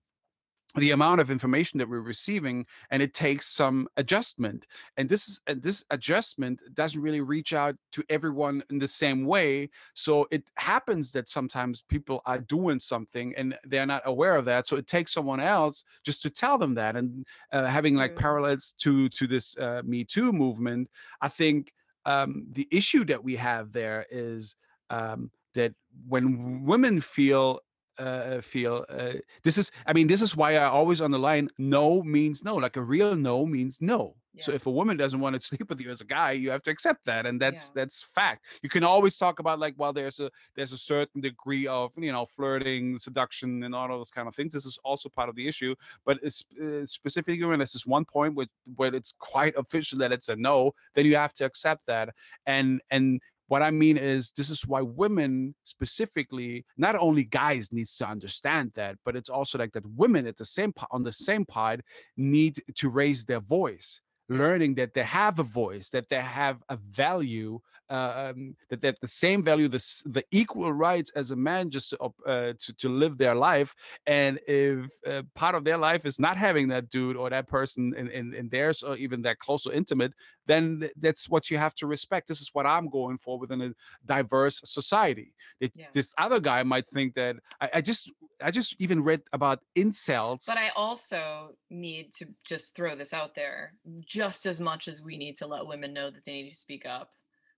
the amount of information that we're receiving and it takes some adjustment. And this is and this adjustment doesn't really reach out to everyone in the same way. So it happens that sometimes people are doing something and they're not aware of that. So it takes someone else just to tell them that. And uh, having like Mm. parallels to to this uh, me too movement i think um, the issue that we have there is um, that when women feel uh, feel uh, this is i mean this is why i always underline no means no like a real no means no. So if a woman doesn't want to sleep with you as a guy you have to accept that and that's Yeah. that's fact. You can always talk about like well there's a there's a certain degree of you know flirting seduction and all those kind of things this is also part of the issue but it's uh, specifically when this is one point where, where it's quite official that it's a no then you have to accept that and and what I mean is this is why women specifically, not only guys needs to understand that, but it's also like that women at the same on the same pod need to raise their voice, learning that they have a voice, that they have a value, uh, um, that they have the same value, the the equal rights as a man just to uh, to, to live their life. And if uh, part of their life is not having that dude or that person in, in, in theirs or even that close or intimate, then that's what you have to respect. This is what I'm going for within a diverse society. It, Yeah. This other guy might think that I, I just I just even read about incels. But I also need to just throw this out there. Just as much as we need to let women know that they need to speak up,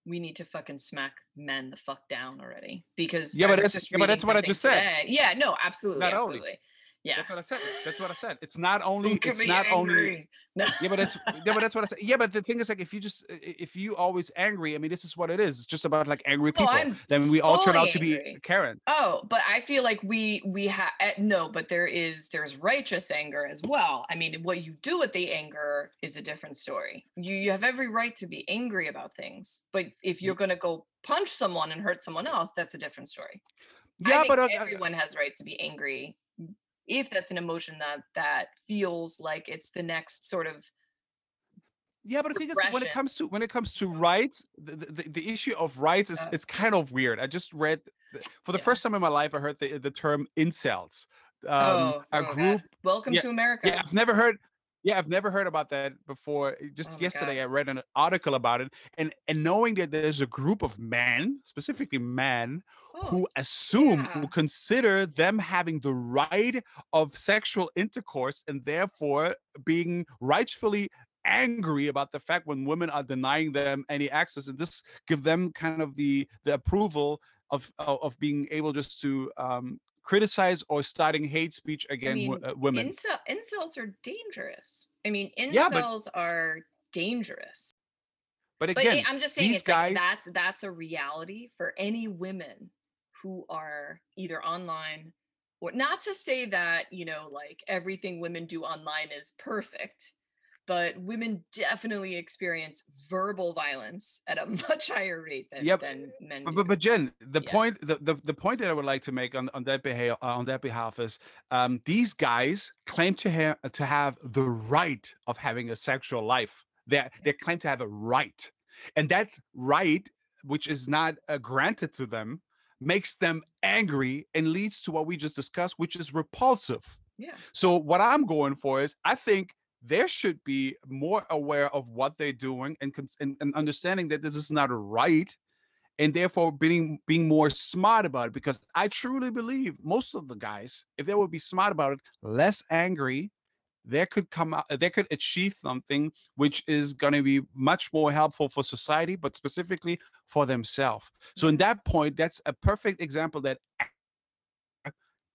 we need to fucking smack men the fuck down already. Because Yeah, but that's- just yeah, but that's what I just said. today. Yeah, no, absolutely, Not only. Yeah. That's what I said. That's what I said. It's not only it's not only angry. No. yeah, but that's yeah, but that's what I said. Yeah, but the thing is like if you just if you always angry, I mean this is what it is. It's just about like angry people. Then we all turn out to be. Karen. Oh, but I feel like we we have no, but there is there's righteous anger as well. I mean, what you do with the anger is a different story. You you have every right to be angry about things, but if you're gonna go punch someone and hurt someone else, that's a different story. Yeah, but uh, everyone has right to be angry if that's an emotion that that feels like it's the next sort of Yeah, but I think it's when it comes to when it comes to rights, the, the, the issue of rights is it's kind of weird. I just read for the Yeah. first time in my life I heard the the term incels. Um, oh, a oh, God. group. Welcome yeah, to America. Yeah, I've never heard. Yeah, I've never heard about that before. Uh, Just Oh yesterday, God. I read an article about it, and and knowing that there's a group of men, specifically men, Oh, who assume, yeah. who consider them having the right of sexual intercourse, and therefore being rightfully angry about the fact when women are denying them any access, and this give them kind of the the approval of of, of being able just to um, criticize or starting hate speech against mean, uh, women. Incel, incels are dangerous. I mean, Yeah, but- incels are dangerous. But But again, I- I'm just saying, these it's like that's that's a reality for any women who are either online or not to say that you know like everything women do online is perfect but women definitely experience verbal violence at a much higher rate than, Yep, than men But, but, but Jen, the Yeah. point the, the, the point that I would like to make on, on that behalf on that behalf is um, these guys claim to have to have the right of having a sexual life. They they claim to have a right, and that right, which is not uh, granted to them, makes them angry and leads to what we just discussed, which is repulsive. yeah So what I'm going for is I think there should be more aware of what they're doing and, and, and understanding that this is not right and therefore being being more smart about it because I truly believe most of the guys if they would be smart about it less angry they could come out they could achieve something which is going to be much more helpful for society but specifically for themselves. So in mm-hmm. that point that's a perfect example that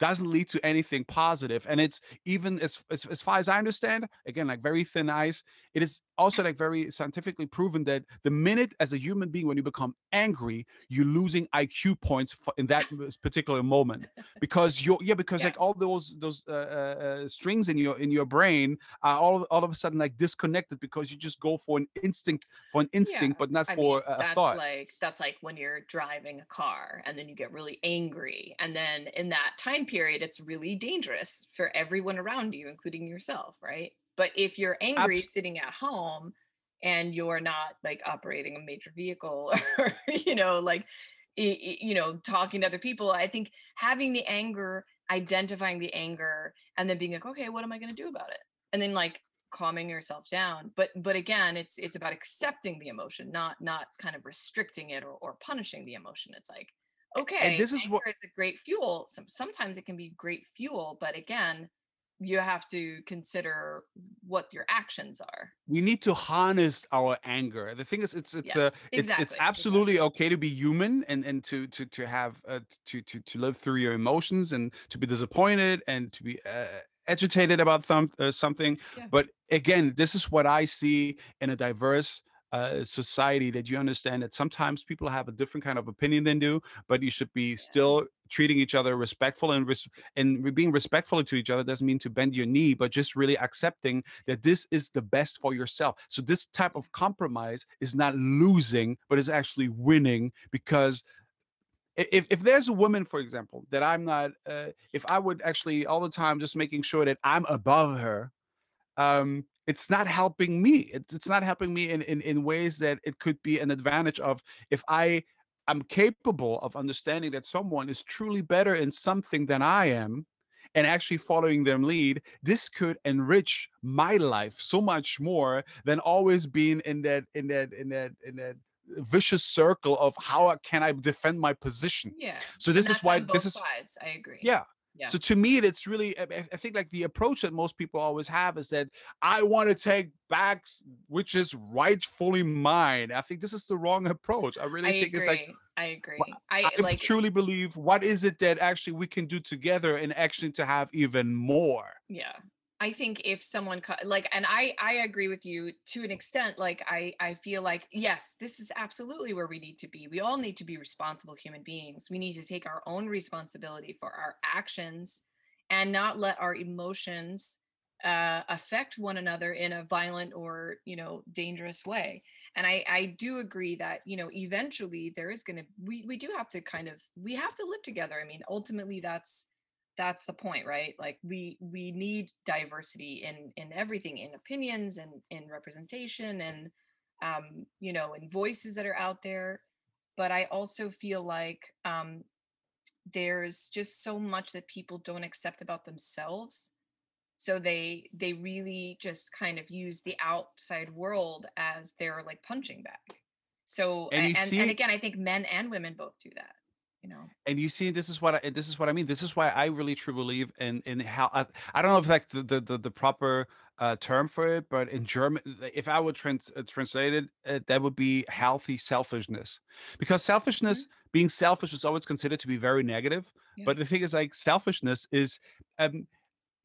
doesn't lead to anything positive and it's even as, as as far as i understand again like very thin ice it is also like very scientifically proven that the minute as a human being when you become angry you're losing iq points for, in that particular moment because you're yeah because Yeah. like all those those uh, uh, uh, strings in your in your brain are all all of a sudden like disconnected because you just go for an instinct for an instinct but not I for mean, a- a that's thought. like that's like when you're driving a car and then you get really angry and then in that time period it's really dangerous for everyone around you including yourself right but if you're angry Abs- sitting at home and you're not like operating a major vehicle or you know like you know talking to other people i think having the anger identifying the anger and then being like okay what am i going to do about it? and then like calming yourself down but but again it's it's about accepting the emotion not not kind of restricting it or, or punishing the emotion. It's like okay this is what- anger a great fuel. Some, sometimes it can be great fuel but again you have to consider what your actions are. We need to harness our anger. The thing is it's it's Yeah, uh it's it's exactly, absolutely okay to be human and and to to to have uh, to to to live through your emotions and to be disappointed and to be uh, agitated about some, uh, something. Yeah. but again this is what i see in a diverse uh, society that you understand that sometimes people have a different kind of opinion than you but you should be still treating each other respectful and res- and being respectful to each other doesn't mean to bend your knee but just really accepting that this is the best for yourself. So this type of compromise is not losing but is actually winning because if, if there's a woman for example that i'm not uh, if i would actually all the time just making sure that i'm above her um it's not helping me it's, it's not helping me in, in in ways that it could be an advantage of if i am capable of understanding that someone is truly better in something than i am and actually following them lead this could enrich my life so much more than always being in that in that in that in that vicious circle of how can i defend my position. Yeah so this is why this is sides i agree. Yeah Yeah. so to me it's really I- think like the approach that most people always have is that i want to take back which is rightfully mine. I think this is the wrong approach. I really i think agree it's like i agree. I i like truly believe what is it that actually we can do together and actually to have even more? Yeah i think if someone like and i i agree with you to an extent like i i feel like yes this is absolutely where we need to be. We all need to be responsible human beings. We need to take our own responsibility for our actions and not let our emotions uh, affect one another in a violent or you know dangerous way. And i i do agree that you know eventually there is going to we we do have to kind of we have to live together. I mean ultimately that's that's the point right? Like we we need diversity in in everything in opinions and in representation and um you know in voices that are out there. But i also feel like um there's just so much that people don't accept about themselves. So they they really just kind of use the outside world as their like punching bag. So And and, and again i think men and women both do that you know and you see this is what I, this is what I mean. This is why I really truly believe in in how I, I don't know if like the the the, the proper uh, term for it, but in German, if I would trans, uh, translate it, uh, that would be healthy selfishness, because selfishness, being selfish, is always considered to be very negative. Yeah. But the thing is, like selfishness is. Um,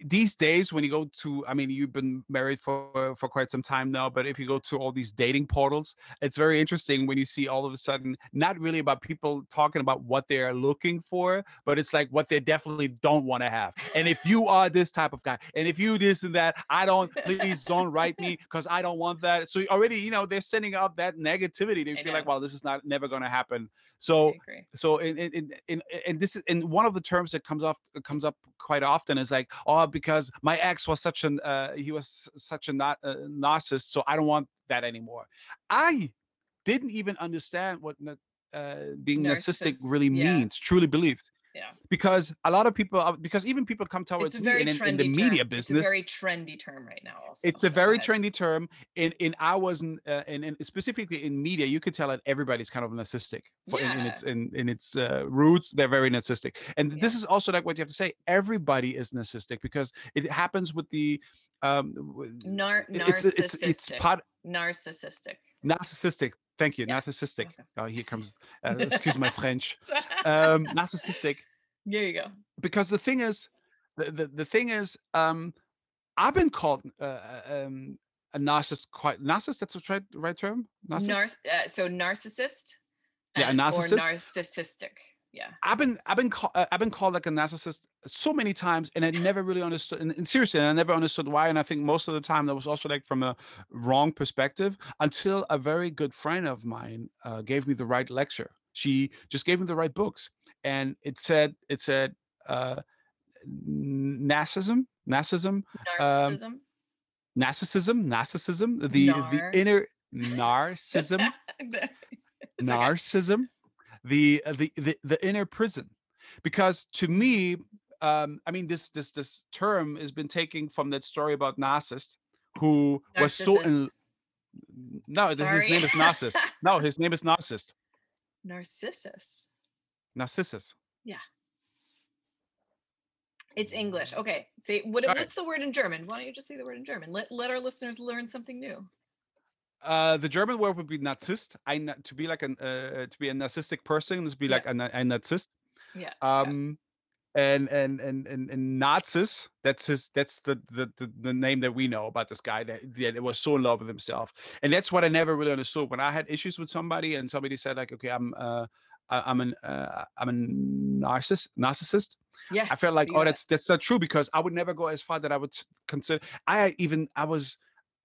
these days when you go to i mean you've been married for for quite some time now but if you go to all these dating portals it's very interesting when you see all of a sudden not really about people talking about what they are looking for but it's like what they definitely don't want to have. And if you are this type of guy and if you this and that i don't please don't write me because i don't want that. So already you know they're sending out that negativity. They I feel like know. well this is not never going to happen so so in in in in, in this is and one of the terms that comes off comes up quite often is like oh because my ex was such an uh, he was such a not uh, narcissist so i don't want that anymore. I didn't even understand what uh, being narcissistic really yeah. means truly believed Yeah. because a lot of people are- because even people come towards it's me in, in the media term. business It's a very trendy term right now. Also, it's a very trendy term in in ours and uh, in, in specifically in media you could tell that everybody's kind of narcissistic for in, in its in, in its uh, roots they're very narcissistic and this is also like what you have to say everybody is narcissistic because it happens with the um Nar- it's it's it's narcissistic. part narcissistic. narcissistic thank you Yes, narcissistic okay. oh here comes uh, excuse my french um narcissistic there you go. because the thing is the, the, the thing is um i've been called uh, uh, um a narcissist. Quite narcissist. That's the right right term. Narcissist. Nar- uh, so narcissist. Yeah, narcissist? Or narcissistic. Yeah. I've been I've been call, uh, I've been called like a narcissist so many times, and I never really understood. And, and seriously, I never understood why. And I think most of the time that was also like from a wrong perspective until a very good friend of mine uh, gave me the right lecture. She just gave me the right books, and it said it said uh, n- narcissism, narcissism, um, narcissism. narcissism, narcissism, the Nar. the inner narcissism narcissism the, uh, the the the inner prison because to me um i mean this this this term has been taken from that story about narcissist who was so in no th- his name is narcissist no his name is narcissist Narcissus. narcissus yeah It's English. Okay. Say what, right. what's the word in German? Why don't you just say the word in German? Let let our listeners learn something new. Uh the german word would be narzisst i to be like an uh, to be a narcissistic person is be Yeah. like a, a narzisst Yeah. yeah. um and and and and, and Nazis. That's his. That's the, the the the name that we know about this guy that, that was so in love with himself, and that's what I never really understood. When I had issues with somebody, and somebody said like, "Okay, I'm uh, I- I'm an uh, I'm a narcissist. Narcissist." Yes. I felt like, you oh, that's that's not true because I would never go as far that I would consider. I even I was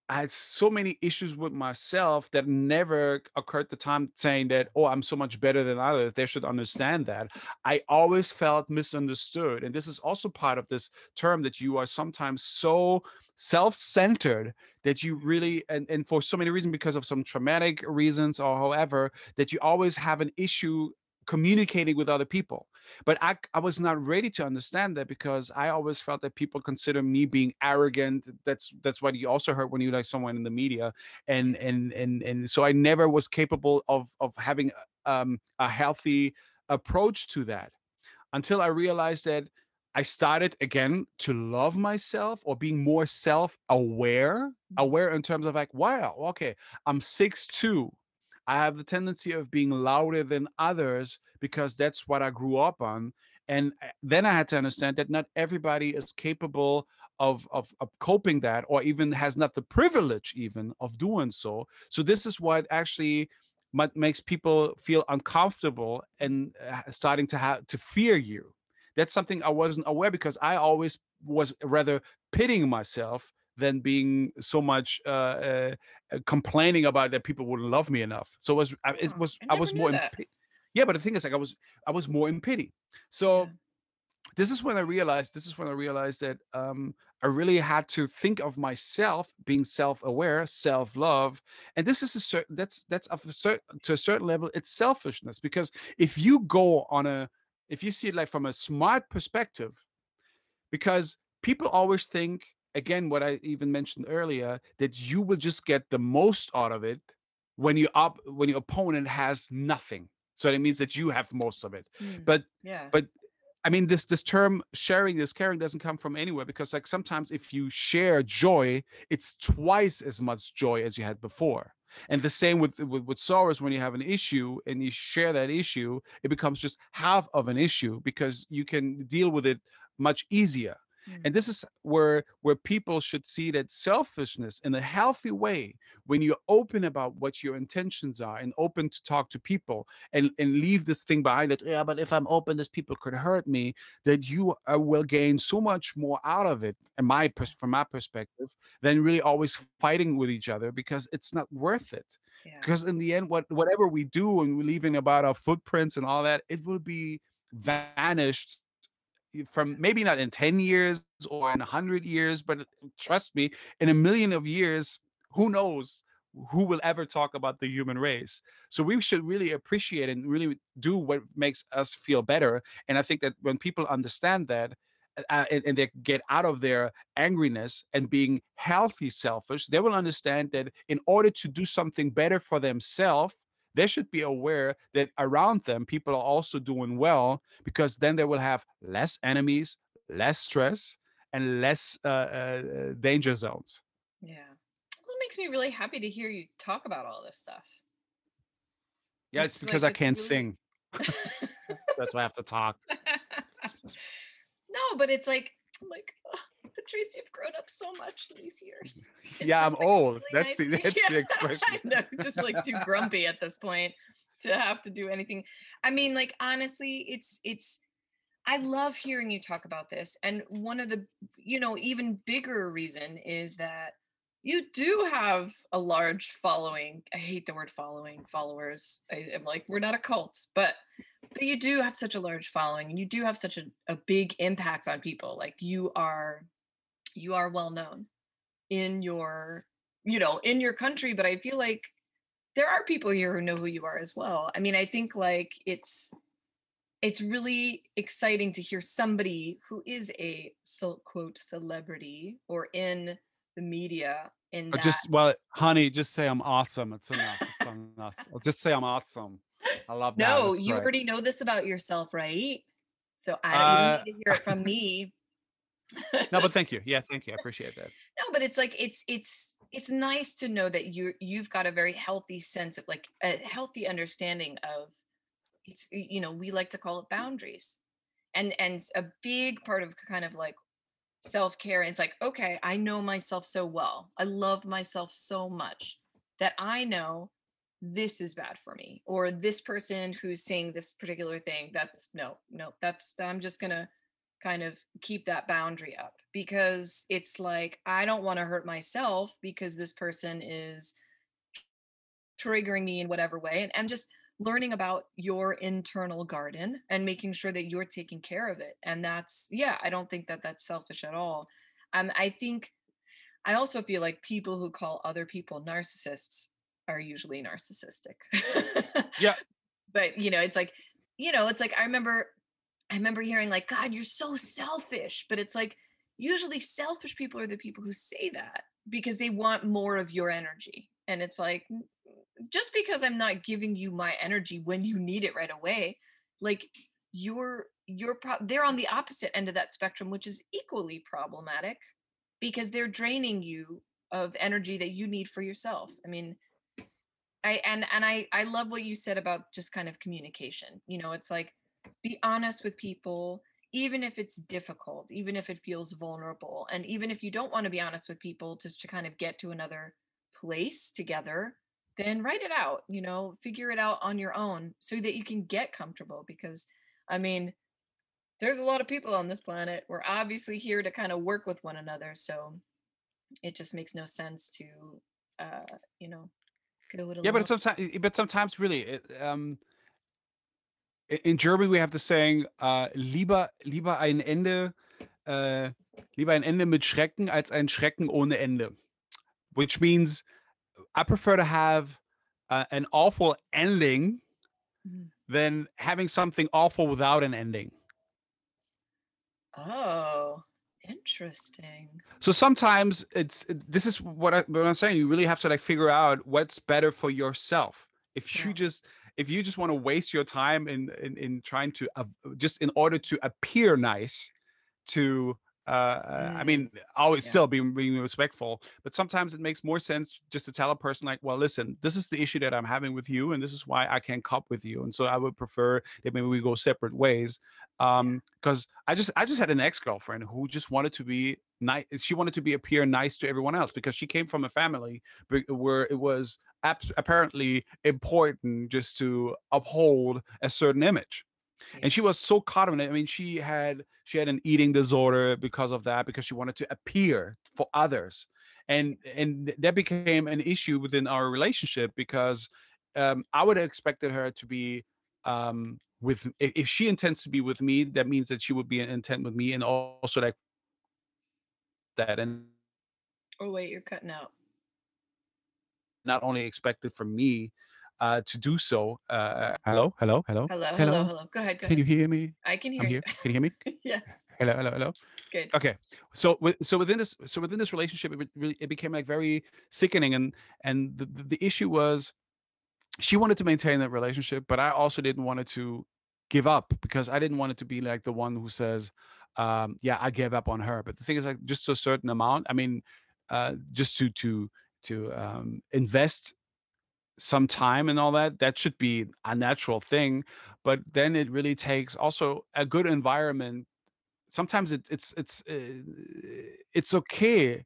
I had so many issues with myself that never occurred the time saying that, oh, I'm so much better than others. They should understand that. I always felt misunderstood. And this is also part of this term that you are sometimes so self-centered that you really and, and for so many reasons because of some traumatic reasons or however that you always have an issue communicating with other people but I, I was not ready to understand that because I always felt that people consider me being arrogant. That's that's what you also heard when you like someone in the media, and mm-hmm. and and and so I never was capable of of having uh, um, a healthy approach to that until I realized that I started again to love myself or being more self-aware, mm-hmm. aware in terms of like, wow, okay, I'm six two. I have the tendency of being louder than others because that's what I grew up on. And uh, then I had to understand that not everybody is capable of, of, of coping that or even has not the privilege even of doing so. So this is what actually makes people feel uncomfortable and uh, starting to have to fear you. That's something I wasn't aware because I always was rather pitying myself than being so much uh, uh, complaining about that people wouldn't love me enough. So it was I, it was I I, was more in that. yeah, but the thing is like I was I was more in pity. So Yeah. this is when I realized this is when I realized that um, I really had to think of myself being self-aware, self-love, and this is a certain that's that's of a certain to a certain level it's selfishness because if you go on a if you see it like from a smart perspective, because people always think again what I even mentioned earlier that you will just get the most out of it when you up when your opponent has nothing. So that means that you have most of it. Mm, But yeah. but I mean, this this term sharing, this caring doesn't come from anywhere because like sometimes if you share joy, it's twice as much joy as you had before. And the same with, with with sorrows when you have an issue and you share that issue, it becomes just half of an issue because you can deal with it much easier. Mm. And this is where where people should see that selfishness in a healthy way, when you're open about what your intentions are and open to talk to people and, and leave this thing behind that, yeah, but if I'm open, this people could hurt me, that you uh, will gain so much more out of it, in my pers- from my perspective, than really always fighting with each other because it's not worth it. yeah. Because in the end, what whatever we do and we're leaving about our footprints and all that, it will be vanished from maybe not in 10 years or in 100 years but trust me in a million of years who knows who will ever talk about the human race. So we should really appreciate and really do what makes us feel better and i think that when people understand that uh, and, and they get out of their angriness and being healthy selfish they will understand that in order to do something better for themselves they should be aware that around them people are also doing well because then they will have less enemies less stress and less uh, uh, danger zones Yeah. Well, it makes me really happy to hear you talk about all this stuff. yeah it's, It's because like i can't really- sing that's why i have to talk no, but it's like I'm like "Ugh, Patrice, you've grown up so much these years. It's yeah, I'm like, old. really That's the nice to- that's the expression. Know, just like too grumpy at this point to have to do anything. I mean, like honestly, it's it's I love hearing you talk about this. And one of the, you know, even bigger reason is that you do have a large following. I hate the word following, followers. I, am like, we're not a cult, but but you do have such a large following and you do have such a, a big impact on people. Like you are you are well known in your, you know, in your country, but I feel like there are people here who know who you are as well. I mean, I think like it's it's really exciting to hear somebody who is a so quote celebrity or in the media in that just well, honey, just say I'm awesome. It's enough. It's enough. I'll just say I'm awesome. I love that. no you great. already know this about yourself right so i don't Uh, don't need to hear it from me No, but thank you. Yeah, thank you. I appreciate that. no but it's like it's it's it's nice to know that you you've got a very healthy sense of like a healthy understanding of it's you know we like to call it boundaries and and a big part of kind of like self-care it's like okay i know myself so well i love myself so much that i know this is bad for me or this person who's saying this particular thing that's no no that's i'm just gonna kind of keep that boundary up because it's like I don't want to hurt myself because this person is triggering me in whatever way and, and just learning about your internal garden and making sure that you're taking care of it and that's yeah i don't think that that's selfish at all um i think i also feel like people who call other people narcissists are usually narcissistic Yeah. but you know it's like you know it's like i remember i remember hearing like god you're so selfish but it's like usually selfish people are the people who say that because they want more of your energy and it's like just because i'm not giving you my energy when you need it right away like you're you're pro- they're on the opposite end of that spectrum which is equally problematic because they're draining you of energy that you need for yourself i mean I and and I I love what you said about just kind of communication. You know, it's like be honest with people even if it's difficult, even if it feels vulnerable, and even if you don't want to be honest with people just to kind of get to another place together, then write it out, you know, figure it out on your own so that you can get comfortable because I mean, there's a lot of people on this planet. We're obviously here to kind of work with one another, so it just makes no sense to uh, you know, go it. Yeah, but sometimes, but sometimes really, it, um, in Germany we have the saying, uh, lieber, lieber ein Ende, äh, lieber ein Ende mit Schrecken als ein Schrecken ohne Ende, which means I prefer to have uh, an awful ending Mhm. than having something awful without an ending. Oh, interesting. So sometimes it's this is what I what I'm saying. You really have to like figure out what's better for yourself. If you Yeah. just if you just want to waste your time in in, in trying to uh, just in order to appear nice to uh, uh, I Mm, mean always yeah. still being being respectful, but sometimes it makes more sense just to tell a person like, well, listen, this is the issue that I'm having with you, and this is why I can't cop with you, and so I would prefer that maybe we go separate ways um because i just i just had an ex-girlfriend who just wanted to be nice she wanted to be appear nice to everyone else because she came from a family where it was abs- apparently important just to uphold a certain image. And she was so caught in it i mean she had she had an eating disorder because of that because she wanted to appear for others and and that became an issue within our relationship because um, i would have expected her to be um with if, if she intends to be with me that means that she would be intent with me and also like that and Oh wait, you're cutting out. not only expected from me uh to do so uh hello hello hello Hello, hello, Hello? hello. Go ahead, go can you hear me I can hear i'm you. here can you hear me yes. hello hello hello Good. okay so with, so within this so within this relationship it really it became like very sickening and and the, the, the issue was she wanted to maintain that relationship but i also didn't want it to give up because i didn't want it to be like the one who says um yeah i gave up on her but the thing is like just a certain amount i mean uh just to to to um invest some time and all that that should be a natural thing but then it really takes also a good environment. Sometimes it, it's it's uh, it's okay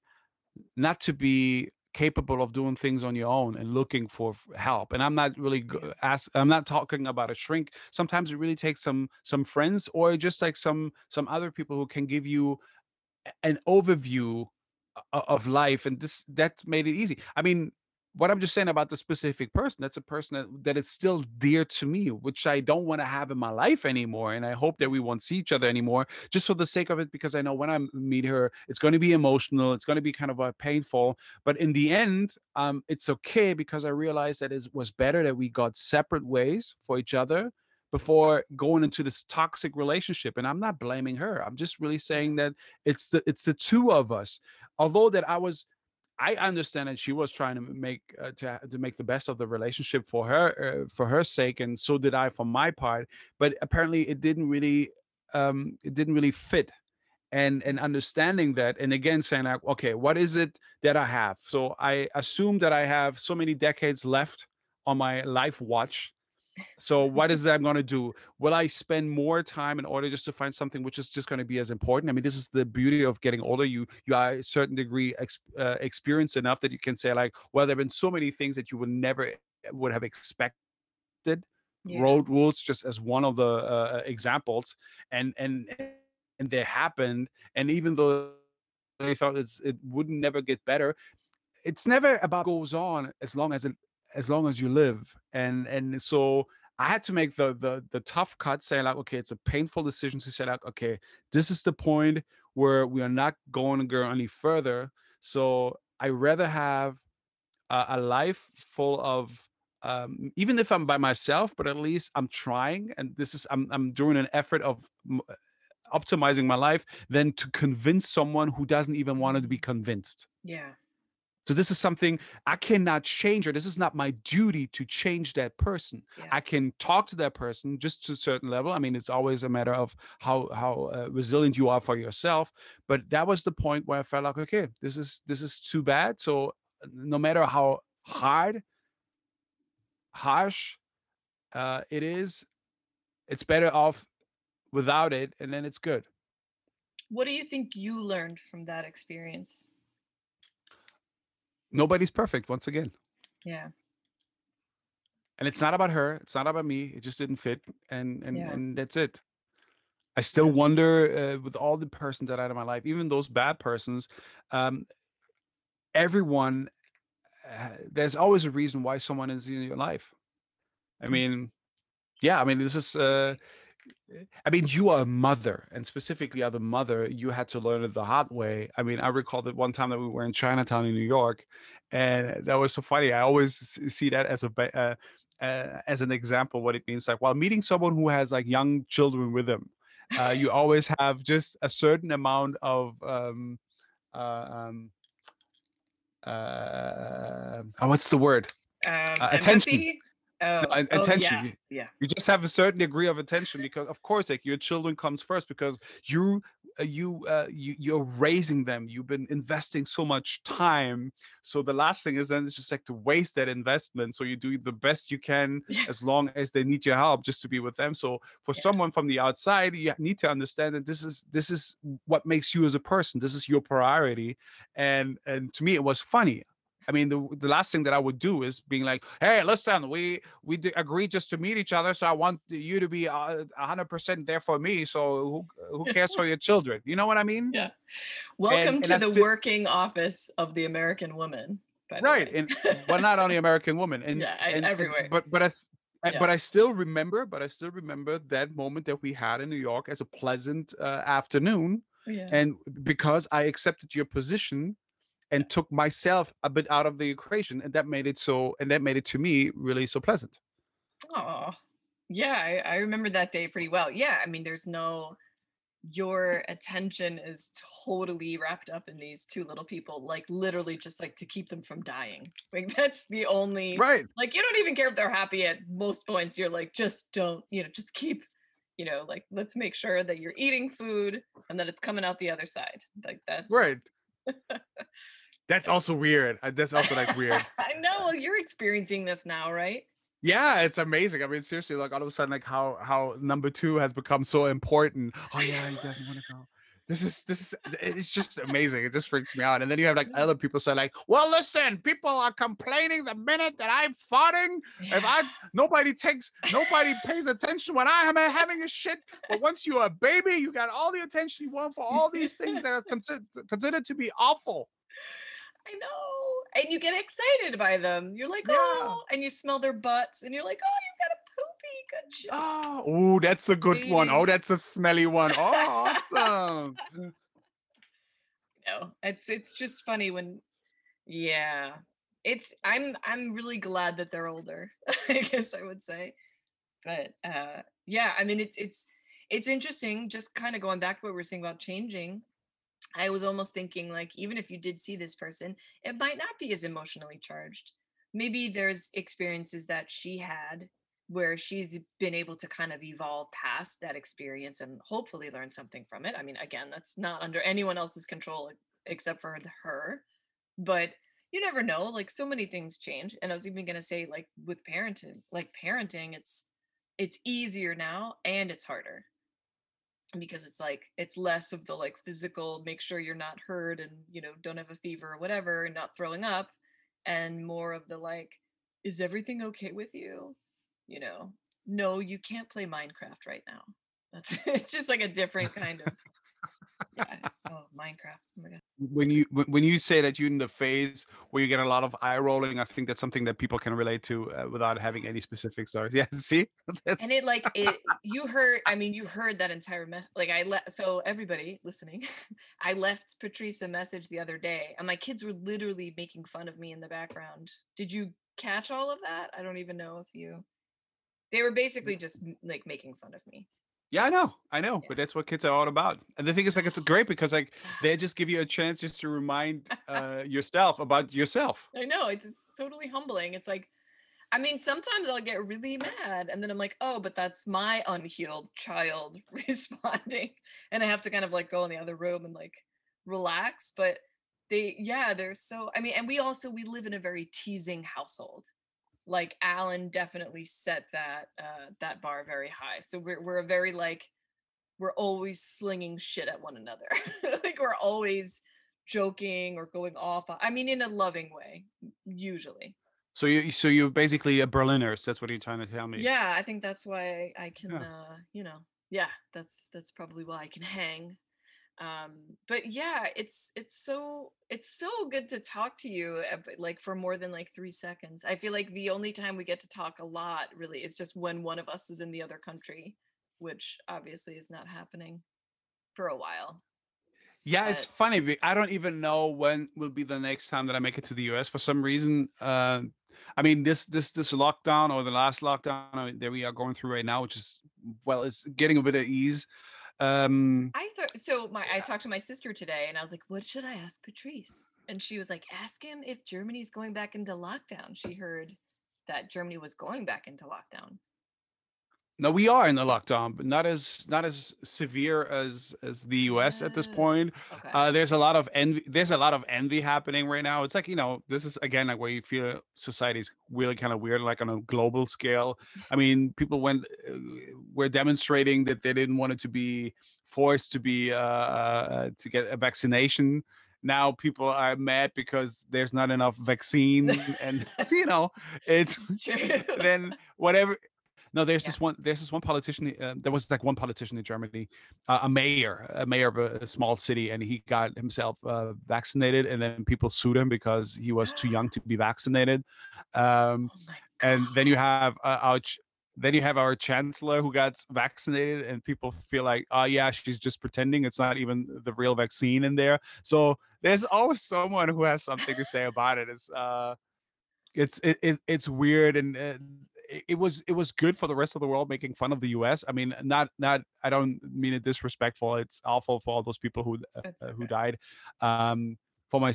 not to be capable of doing things on your own and looking for help and i'm not really ask i'm not talking about a shrink. Sometimes it really takes some some friends or just like some some other people who can give you an overview of life and this that made it easy. I mean what i'm just saying about the specific person that's a person that, that is still dear to me which i don't want to have in my life anymore and i hope that we won't see each other anymore just for the sake of it because i know when I meet her it's going to be emotional it's going to be kind of uh, painful but in the end um it's okay because i realized that it was better that we got separate ways for each other before going into this toxic relationship and i'm not blaming her i'm just really saying that it's the it's the two of us. Although that i was I understand that she was trying to make uh, to to make the best of the relationship for her uh, for her sake, and so did I for my part. But apparently, it didn't really um, it didn't really fit. And and understanding that, and again saying like, okay, what is it that I have? So I assume that I have so many decades left on my life watch so what is that I'm going to do? Will I spend more time in order just to find something which is just going to be as important? I mean, this is the beauty of getting older. You you are a certain degree ex, uh, experienced enough that you can say like, well, there have been so many things that you would never e- would have expected. Yeah. Road rules, just as one of the uh, examples, and and and they happened. And even though they thought it's it would never get better, it's never about goes on as long as it as long as you live and and so i had to make the the the tough cut saying like okay it's a painful decision to say like okay this is the point where we are not going to go any further so i rather have a, a life full of um, even if i'm by myself but at least i'm trying and this is i'm, I'm doing an effort of optimizing my life than to convince someone who doesn't even want to be convinced Yeah. So this is something I cannot change, or this is not my duty to change that person. Yeah. I can talk to that person just to a certain level. I mean, it's always a matter of how how uh, resilient you are for yourself. But that was the point where I felt like, okay, this is this is too bad. So no matter how hard, harsh uh, it is, it's better off without it, and then it's good. What do you think you learned from that experience? Nobody's perfect. Once again. Yeah. and it's not about her it's not about me it just didn't fit and and Yeah. and that's it i still wonder uh, with all the persons that are out of my life even those bad persons um everyone uh, there's always a reason why someone is in your life i Mm. mean yeah i mean this is uh I mean, you are a mother, and specifically, as a mother, you had to learn it the hard way. I mean, I recall that one time that we were in Chinatown in New York, and that was so funny. I always see that as a uh, uh, as an example what it means. Like while meeting someone who has like young children with them, uh, you always have just a certain amount of um, uh, um, uh, oh, what's the word? Um, Uh, attention. empathy? Oh, No, oh, attention. yeah. You- Yeah. you just have a certain degree of attention because of course like your children comes first because you uh, you uh, you you're raising them you've been investing so much time so the last thing is then it's just like to waste that investment so you do the best you can as long as they need your help just to be with them so for Yeah. someone from the outside you need to understand that this is this is what makes you as a person this is your priority and and to me it was funny I mean, the the last thing that I would do is being like, "Hey, listen, we we d- agreed just to meet each other, so I want you to be a hundred percent there for me. So who who cares for your children? You know what I mean? Yeah. Welcome and to the still- working office of the American woman. Right, and well, not only American woman, and Yeah, I- and, everywhere. but but I- Yeah. but I still remember, but I still remember that moment that we had in New York as a pleasant uh, afternoon, yeah. and because I accepted your position and took myself a bit out of the equation, and that made it so, and that made it to me really so pleasant. Oh, yeah. I, I remember that day pretty well. Yeah. I mean, there's no, your attention is totally wrapped up in these two little people, like literally just like to keep them from dying. Like, that's the only, Right. like, you don't even care if they're happy at most points. You're like, just don't, you know, just keep, you know, like, let's make sure that you're eating food and that it's coming out the other side. Like, that's Right. That's also weird. That's also like weird. I know. Well, you're experiencing this now, right? Yeah, it's amazing. I mean, seriously, like all of a sudden, like how how number two has become so important. Oh yeah, he doesn't want to go. this is this is it's just amazing. It just freaks me out. And then you have like other people say like, well, listen, people are complaining the minute that I'm farting. If I nobody takes nobody pays attention when I am having a shit. But once you're a baby, you got all the attention you want for all these things that are considered considered to be awful. I know. And you get excited by them. You're like, Yeah. oh, and you smell their butts and you're like, oh, you've got a poopy. Good job. Oh, ooh, that's a good one. Oh, Baby. that's a smelly one. Oh, awesome. No, it's it's just funny when yeah. It's I'm I'm really glad that they're older, I guess I would say. But uh yeah, I mean it's it's it's interesting just kind of going back to what we were saying about changing. I was almost thinking like even if you did see this person, it might not be as emotionally charged. Maybe there's experiences that she had where she's been able to kind of evolve past that experience and hopefully learn something from it. I mean, again, that's not under anyone else's control except for her. But you never know. Like so many things change. And I was even gonna say, like with parenting, like parenting, it's it's easier now and it's harder because it's like it's less of the like physical make sure you're not hurt and you know don't have a fever or whatever and not throwing up and more of the like is everything okay with you? you know? No you can't play minecraft right now. That's it's just like a different kind of yeah it's, oh minecraft oh my god. When you when you say that you're in the phase where you get a lot of eye rolling, I think that's something that people can relate to uh, without having any specific stories. Yeah, see, that's and it like it you heard i mean you heard that entire mess like i let so everybody listening i left patrice a message the other day and my kids were literally making fun of me in the background. Did you catch all of that? I don't even know if you they were basically just like making fun of me yeah, I know, I know, Yeah. but that's what kids are all about. And the thing is, like, it's great because like they just give you a chance just to remind uh, yourself about yourself. i know it's, it's totally humbling it's like i mean sometimes i'll get really mad and then i'm like oh but that's my unhealed child responding and i have to kind of like go in the other room and like relax but they yeah they're so i mean and we also we live in a very teasing household like alan definitely set that uh that bar very high so we're we're a very like we're always slinging shit at one another like we're always joking or going off i mean in a loving way usually So you, so you're basically a Berliners. That's what you're trying to tell me. yeah i think that's why i can Yeah. uh you know yeah that's that's probably why i can hang um but yeah it's it's so it's so good to talk to you uh, like for more than like three seconds i feel like the only time we get to talk a lot really is just when one of us is in the other country which obviously is not happening for a while Yeah, it's funny. I don't even know when will be the next time that I make it to the US. For some reason, uh, I mean this this this lockdown or the last lockdown that we are going through right now, which is well, it's getting a bit of ease. Um, I thought so. My I talked to my sister today, and I was like, "What should I ask Patrice?" And she was like, "Ask him if Germany's going back into lockdown." She heard that Germany was going back into lockdown. No, we are in the lockdown, but not as not as severe as as the US at this point. Okay. Uh, there's a lot of envy. There's a lot of envy happening right now. It's like you know, this is again like where you feel society's really kind of weird, like on a global scale. I mean, people went uh, were demonstrating that they didn't want it to be forced to be uh, uh, to get a vaccination. Now people are mad because there's not enough vaccine, and you know, it's then whatever. No, there's Yeah. this one. There's this one politician. Uh, there was like one politician in Germany, uh, a mayor, a mayor of a, a small city, and he got himself uh, vaccinated, and then people sued him because he was too young to be vaccinated. Um, oh and then you have uh, our then you have our chancellor who got vaccinated, and people feel like, oh yeah, she's just pretending. It's not even the real vaccine in there. So there's always someone who has something to say about it. It's uh, it's it, it it's weird and. Uh, it- it was it was good for the rest of the world making fun of the U.S. I mean, not not I don't mean it disrespectful. It's awful for all those people who uh, uh, who died. Um, for my,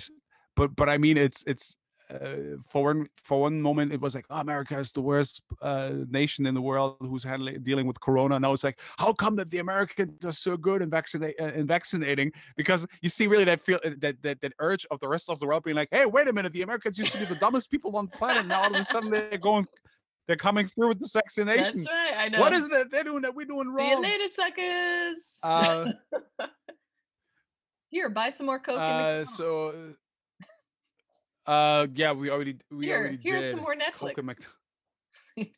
but but I mean it's it's uh, for one for one moment it was like oh, America is the worst uh, nation in the world who's handling dealing with Corona. Now it's like how come that the Americans are so good in vaccinate uh, in vaccinating? Because you see really that feel uh, that, that that urge of the rest of the world being like, hey, wait a minute, the Americans used to be the dumbest people on the planet. Now all of a sudden they're going, they're coming through with the vaccination. That's right. I know. What is it that they're doing that we're doing See you wrong? later, suckers. Uh, Here, buy some more Coke. Uh, so, uh, yeah, we already we Here, already here's did. some more Netflix.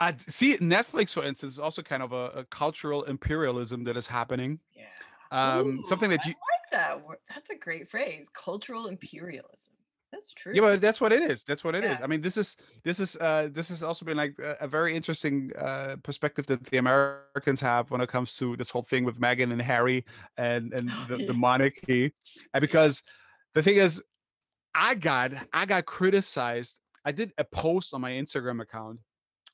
I see Netflix, for instance, is also kind of a, a cultural imperialism that is happening. yeah. Um, something Ooh, that I you, like that. word. That's a great phrase. Cultural imperialism. That's true. yeah, but that's what it is. That's what it is. Yeah. I mean, this is this is uh this has also been like a, a very interesting uh perspective that the Americans have when it comes to this whole thing with Meghan and Harry and and the, the monarchy, and because the thing is, I got I got criticized. I did a post on my Instagram account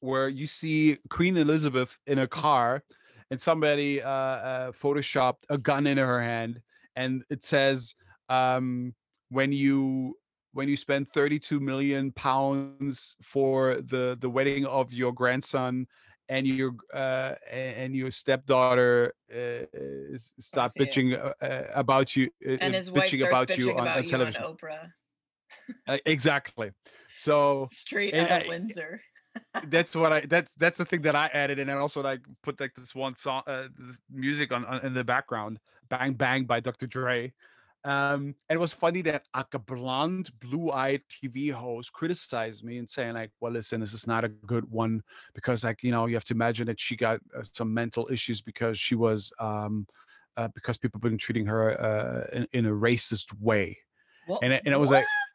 where you see Queen Elizabeth in a car, and somebody uh, uh, photoshopped a gun in her hand, and it says, um, "When you when you spend 32 million pounds for the the wedding of your grandson." And your uh, and your stepdaughter uh, start bitching uh, uh, about you, uh, and uh, his wife bitching starts about bitching you on, about on you television. on Oprah. Uh, exactly. So Straight out of I- Windsor. that's what I that's that's the thing that I added, and then also like put like this one song, uh, this music on, on in the background, "Bang Bang" by Dr. Dre. Um, and it was funny that like a blonde, blue-eyed TV host criticized me and saying like, "Well, listen, this is not a good one because like you know you have to imagine that she got uh, some mental issues because she was um, uh, because people been treating her uh, in, in a racist way." And and I was like, What?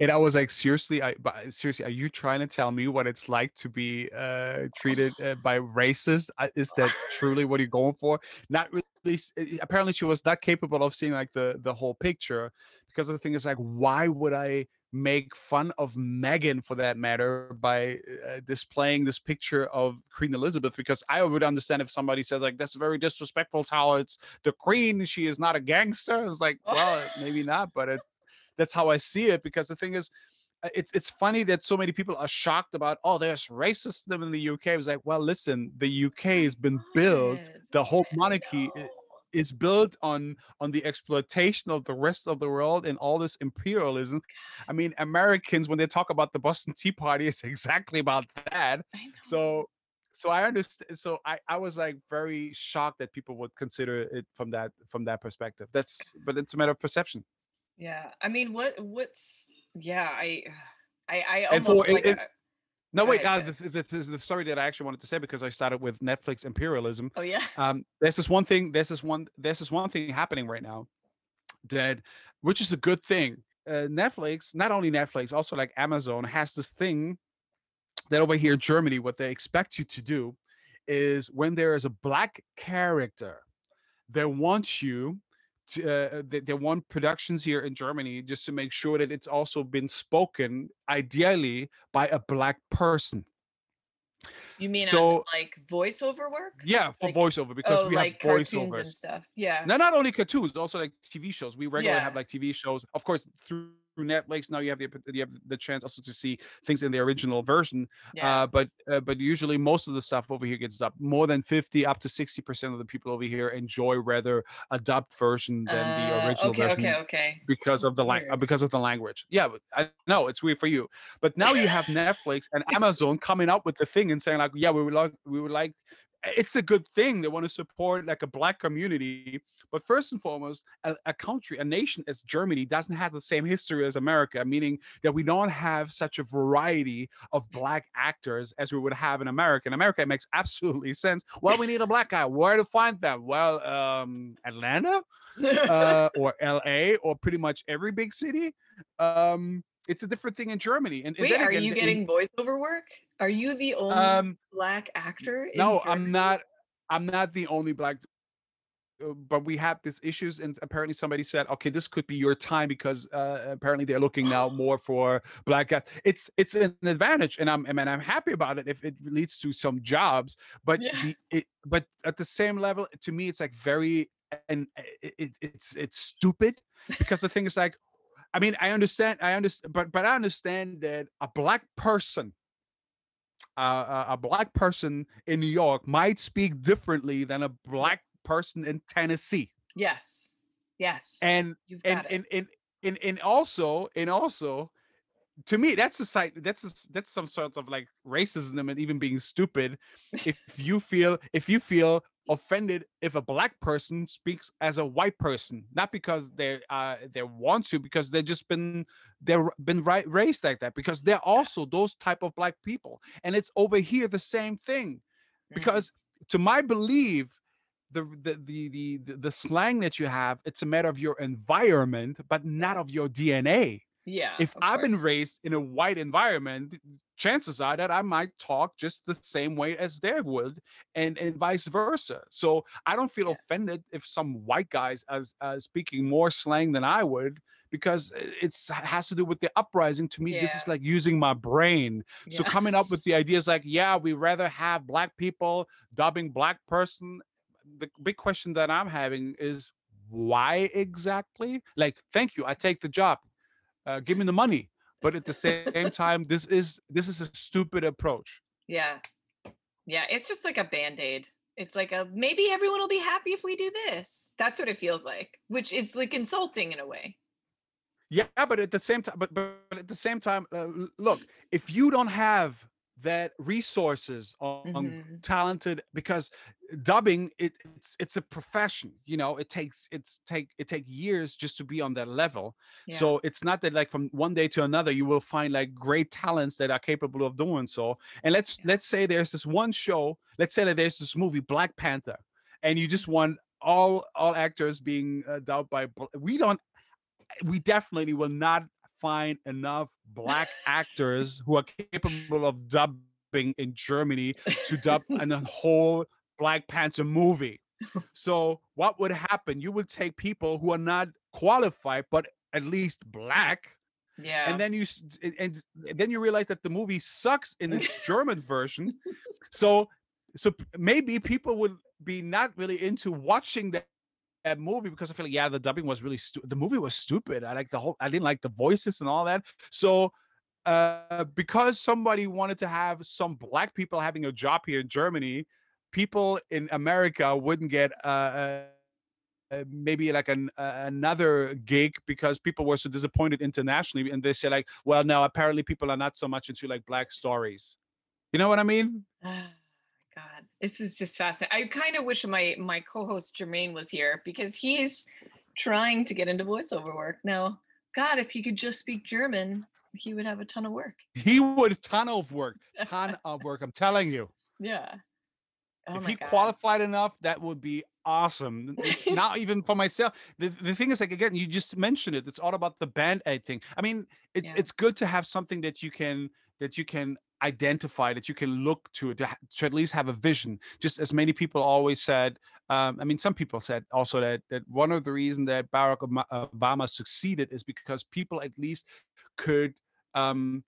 And I was like, seriously, I but seriously, are you trying to tell me what it's like to be uh, treated uh, by racist? Uh, Is that truly what you're going for? Not really. uh, Apparently, she was not capable of seeing like the the whole picture, because the thing is like, why would I make fun of Meghan for that matter by uh, displaying this picture of Queen Elizabeth? Because I would understand if somebody says like, that's very disrespectful towards the Queen. She is not a gangster. It's like, well, maybe not, but it's that's how I see it because the thing is uh, it's it's funny that so many people are shocked about oh there's racism in the UK. I was like, well, listen, the UK has been built, the whole monarchy is built on on the exploitation of the rest of the world and all this imperialism. I mean, Americans when they talk about the Boston Tea Party, it's exactly about that. So so I understand. So I I was like very shocked that people would consider it from that from that perspective. That's but it's a matter of perception. Yeah. I mean, what? What's? Yeah. I. I. I almost for- like. it- uh, No, wait. Uh, the, the, the, story that I actually wanted to say because I started with Netflix imperialism. oh yeah. Um, there's this one thing. There's this one. There's this one thing happening right now, that which is a good thing. Uh, Netflix, not only Netflix, also like Amazon has this thing that over here in Germany, what they expect you to do is when there is a black character, they want you uh, they, they want productions here in Germany just to make sure that it's also been spoken, ideally by a black person. You mean So- like voiceover work? Yeah, for Like- voiceover because oh, we like have cartoons voiceovers. and stuff. Yeah. No, not only cartoons, also like TV shows. We regularly have like TV shows. Of course, through Netflix now you have the you have the chance also to see things in the original version. Yeah. Uh, but uh, but usually most of the stuff over here gets dubbed. More than fifty, up to sixty percent of the people over here enjoy rather a dubbed version than the Uh, original okay. version Okay. Okay. because So of the lang- uh, because of the language. Yeah, I know it's weird for you. But now you have Netflix and Amazon coming up with the thing and saying like, yeah, we would like we would like it's a good thing. They want to support like a black community. But first and foremost, a, a country, a nation as Germany doesn't have the same history as America, meaning that we don't have such a variety of black actors as we would have in America. In America, it makes absolutely sense. Well, we need a black guy. Where to find them? Well, um, Atlanta uh, or LA or pretty much every big city. Um, it's a different thing in Germany. And, and Wait, are again, you in- getting voiceover work? Are you the only Um, black actor? in no, I'm not. I'm not the only black. uh, But we have these issues, and apparently somebody said, "Okay, this could be your time because uh, apparently they're looking now more for black guys." It's it's an advantage, and I'm I mean, I'm happy about it if it leads to some jobs. But Yeah. the it, but at the same level, to me, it's like very and it, it, it's it's stupid because the thing is like, I mean, I understand, I understand, but but I understand that a black person uh, a a black person in New York might speak differently than a black person in Tennessee. Yes. Yes. And You've and and and and, and also and also to me that's a site that's a that's some sorts of like racism and even being stupid if you feel if you feel offended if a black person speaks as a white person, not because they uh they want to, because they've just been they've been right raised like that, because they're also those type of black people, and it's over here the same thing, Mhm. because to my belief. The the the the the slang that you have it's a matter of your environment but not of your dna yeah. if I've been raised in a white environment, chances are that I might talk just the same way as they would, and and vice versa. So I don't feel Yeah. offended if some white guys as uh, speaking more slang than I would, because i- it's has to do with the uprising. To me, this is like using my brain. So coming up with the ideas like, yeah, we rather have black people dubbing black person. The big question that I'm having is why exactly? Like, thank you, I take the job uh, give me the money but at the same time this is this is a stupid approach Yeah. Yeah. It's just like a band aid. It's like a maybe everyone will be happy if we do this. That's what it feels like, which is like insulting in a way. yeah but at the same time but, but but at the same time uh, look if you don't have that resources on, Mhm. talented because dubbing it, it's it's a profession you know it takes it's take it take years just to be on that level Yeah. so it's not that like from one day to another you will find like great talents that are capable of doing so and let's Yeah. let's say there's this one show let's say that there's this movie black panther and you just want all all actors being uh, dubbed by we don't we definitely will not find enough black actors who are capable of dubbing in germany to dub in a whole Black Panther movie. So what would happen? You would take people who are not qualified, but at least black, yeah. and then you and- and then you realize that the movie sucks in its German version. So so maybe people would be not really into watching that. That movie because I feel like yeah the dubbing was really stupid. The movie was stupid. I like the whole. I didn't like the voices and all that. So uh, because somebody wanted to have some black people having a job here in Germany, people in America wouldn't get uh, uh, uh, maybe like an uh, another gig because people were so disappointed internationally, and they say like, well, no, apparently people are not so much into like black stories. You know what I mean? God, this is just fascinating. I kind of wish my my co-host Jermaine was here because he's trying to get into voiceover work now. God, if he could just speak German, he would have a ton of work. He would ton of work, ton of work. I'm telling you. Yeah. Oh if he God. qualified enough, that would be awesome. Not even for myself. The, the thing is, like again, you just mentioned it. It's all about the band aid thing. I mean, it's Yeah. it's good to have something that you can that you can identify, that you can look to, to, to at least have a vision. Just as many people always said. Um, I mean, some people said also that that one of the reasons that Barack Obama, succeeded is because people at least could um,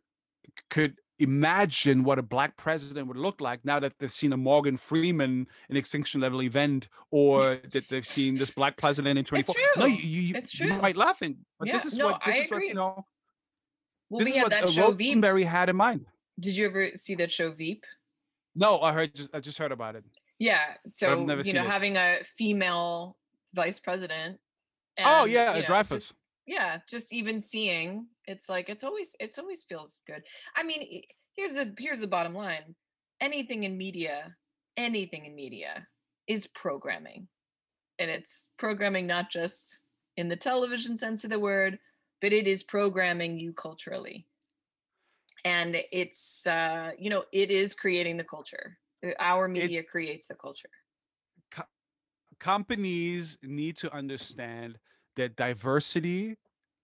could imagine what a black president would look like now that they've seen a Morgan Freeman an extinction level event or that they've seen this black president in 24 no you, you, It's you true. might laughing but this is no, what this I is what you know Well, this we is had what that uh, show had in mind Did you ever see that show Veep? no I heard just I just heard about it Yeah. So you know, it. having a female vice president. oh and, yeah you know, Dreyfus just- yeah, just even seeing it's like it's always it's always feels good. I mean, here's the here's the bottom line. Anything in media, anything in media is programming. And it's programming not just in the television sense of the word, but it is programming you culturally. And it's uh, you know, it is creating the culture. Uh, Our media It's- creates the culture. companies need to understand that diversity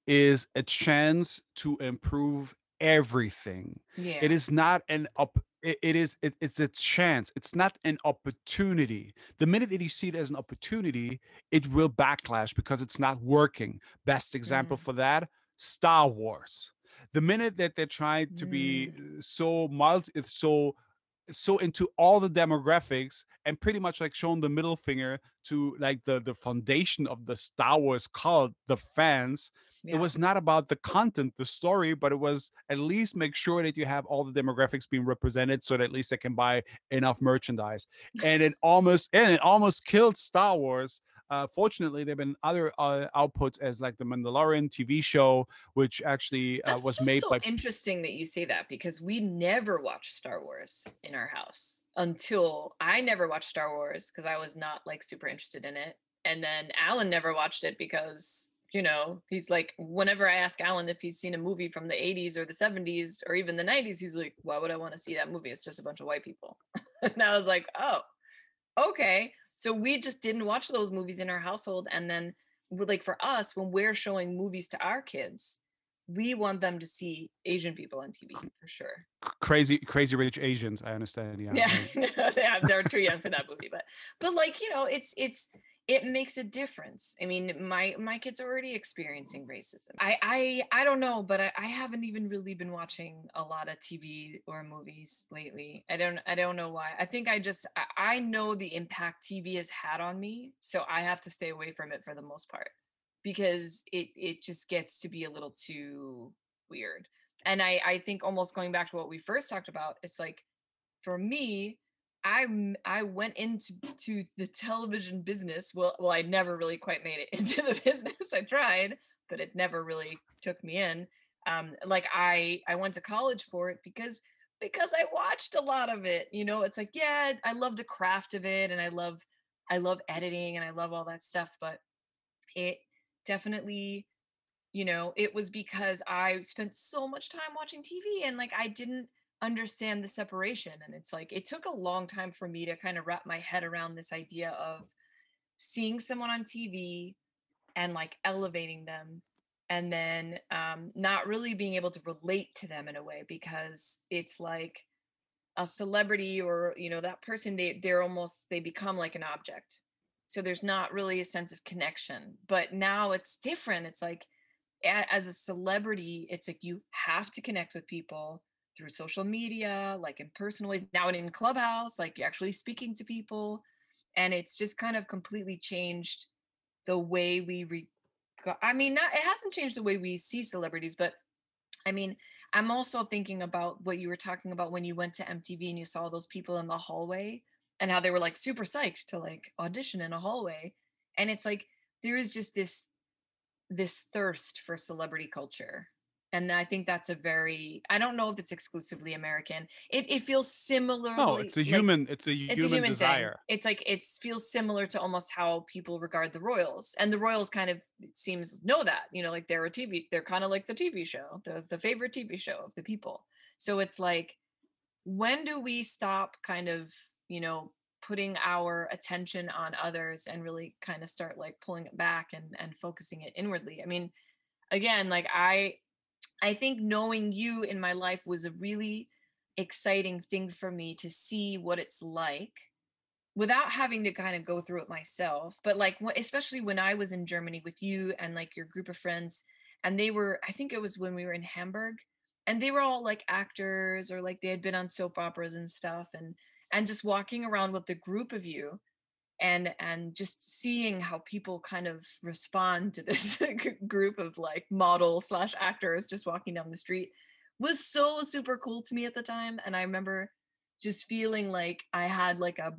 is a chance to improve everything Yeah. it is not an up it, it is it, it's a chance it's not an opportunity the minute that you see it as an opportunity it will backlash because it's not working best example Mm. for that star wars the minute that they're trying to be uh, so multi it's so so into all the demographics and pretty much like showing the middle finger to like the the foundation of the star wars cult the fans yeah. it was not about the content the story but it was at least make sure that you have all the demographics being represented so that at least they can buy enough merchandise and it almost and it almost killed star wars uh, fortunately, there've been other uh, outputs as like the Mandalorian TV show, which actually uh, was made so by. interesting that you say that because we never watched Star Wars in our house until I never watched Star Wars because I was not like super interested in it. And then Alan never watched it because, you know, he's like, whenever I ask Alan if he's seen a movie from the 80s or the 70s or even the 90s, he's like, why would I want to see that movie? It's just a bunch of white people. and I was like, oh, okay. So we just didn't watch those movies in our household. And then, like for us, when we're showing movies to our kids, we want them to see Asian people on TV for sure. Crazy, crazy rich Asians. I understand. Yeah. Yeah, right. no, they have, they're too young for that movie, but but like you know, it's it's it makes a difference. I mean, my my kids are already experiencing racism. I I I don't know, but I, I haven't even really been watching a lot of TV or movies lately. I don't I don't know why. I think I just I, I know the impact TV has had on me, so I have to stay away from it for the most part because it it just gets to be a little too weird. And I I think almost going back to what we first talked about, it's like for me, I I went into to the television business. Well, well, I never really quite made it into the business. I tried, but it never really took me in. Um, like I I went to college for it because because I watched a lot of it. You know, it's like yeah, I love the craft of it, and I love I love editing, and I love all that stuff. But it definitely you know it was because i spent so much time watching tv and like i didn't understand the separation and it's like it took a long time for me to kind of wrap my head around this idea of seeing someone on tv and like elevating them and then um, not really being able to relate to them in a way because it's like a celebrity or you know that person they they're almost they become like an object. So there's not really a sense of connection. But now it's different. It's like as a celebrity it's like you have to connect with people through social media like in personal ways now and in clubhouse like you're actually speaking to people and it's just kind of completely changed the way we re- i mean not it hasn't changed the way we see celebrities but i mean i'm also thinking about what you were talking about when you went to mtv and you saw those people in the hallway and how they were like super psyched to like audition in a hallway and it's like there is just this this thirst for celebrity culture and i think that's a very i don't know if it's exclusively american it, it feels similar No, it's a human. it's a it's human, a human desire. thing it's like it feels similar to almost how people regard the royals and the royals kind of seems know that you know like they're a tv they're kind of like the tv show the, the favorite tv show of the people so it's like when do we stop kind of you know putting our attention on others and really kind of start like pulling it back and and focusing it inwardly i mean again like i i think knowing you in my life was a really exciting thing for me to see what it's like without having to kind of go through it myself but like especially when i was in germany with you and like your group of friends and they were i think it was when we were in hamburg and they were all like actors or like they had been on soap operas and stuff and and just walking around with the group of you and and just seeing how people kind of respond to this group of like model slash actors just walking down the street was so super cool to me at the time and i remember just feeling like i had like a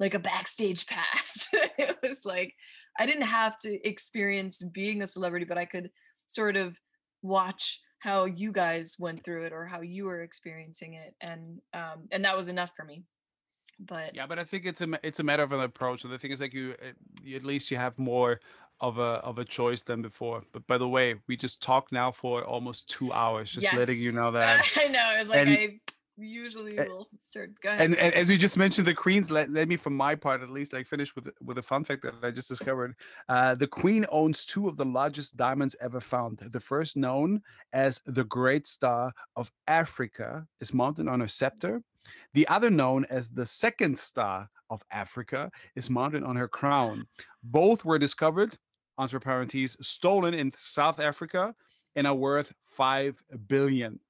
like a backstage pass. It was like i didn't have to experience being a celebrity but i could sort of watch how you guys went through it or how you were experiencing it and um and that was enough for me but Yeah, but I think it's a it's a matter of an approach. And the thing is, like you, uh, you- at least you have more of a of a choice than before. But by the way, we just talked now for almost two hours, just letting you know that. i know it's like And- i usually uh, will start go ahead And, and as you just mentioned, the queens. Let, let me, from my part at least, like finish with with a fun fact that I just discovered. Uh, the queen owns two of the largest diamonds ever found. The first, known as the Great Star of Africa, is mounted on her scepter. The other, known as the Second Star of Africa, is mounted on her crown. Both were discovered, entre parentheses, stolen in South Africa, and are worth five billion.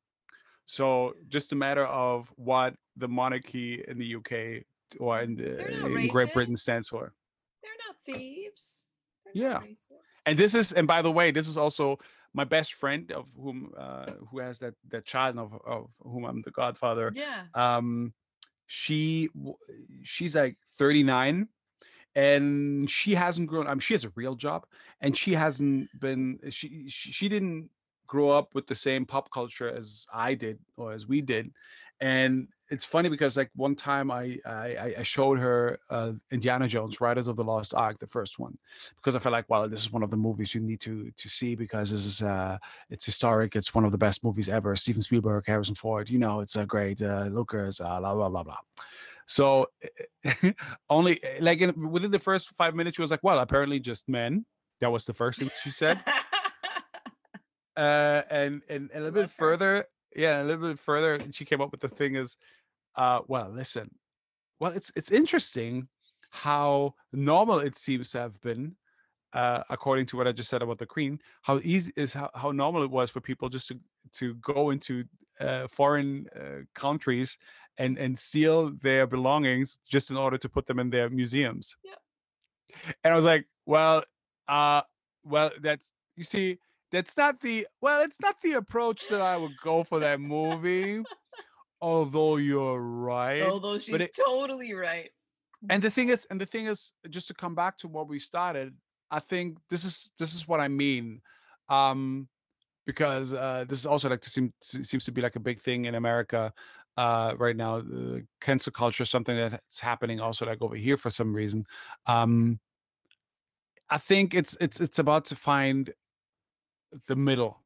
So just a matter of what the monarchy in the UK or in, the, in Great Britain stands for. they're not thieves they're Yeah. not. And this is, and by the way, this is also my best friend of whom, uh, who has that that child of, of whom I'm the godfather. yeah Um, she she's like 39, and she hasn't grown. I mean, she has a real job, and she hasn't been. She she, she didn't grow up with the same pop culture as I did or as we did. And it's funny because like one time I I, I showed her uh, Indiana Jones: Raiders of the Lost Ark, the first one, because I felt like, well, this is one of the movies you need to to see because this is uh it's historic. It's one of the best movies ever. Steven Spielberg, Harrison Ford, you know, it's a great uh, Lucas, uh, blah blah blah blah. So only like in, within the first five minutes, she was like, well, apparently just men. That was the first thing she said uh, and and, and a little bit further, yeah, a little bit further, she came up with the thing is, uh, well, listen, well, it's it's interesting how normal it seems to have been, uh, according to what I just said about the Queen, how easy is how, how normal it was for people just to to go into uh, foreign uh, countries and and steal their belongings just in order to put them in their museums. Yeah. And I was like, well, uh, well, that's you see that's not the well, it's not the approach that I would go for that movie. although you're right. Although she's it, totally right. And the thing is, and the thing is, just to come back to what we started, I think this is this is what I mean. Um because uh, this is also like to seem seems to be like a big thing in America uh, right now. Uh, cancel culture is something that's happening also like over here for some reason. Um, I think it's it's it's about to find the middle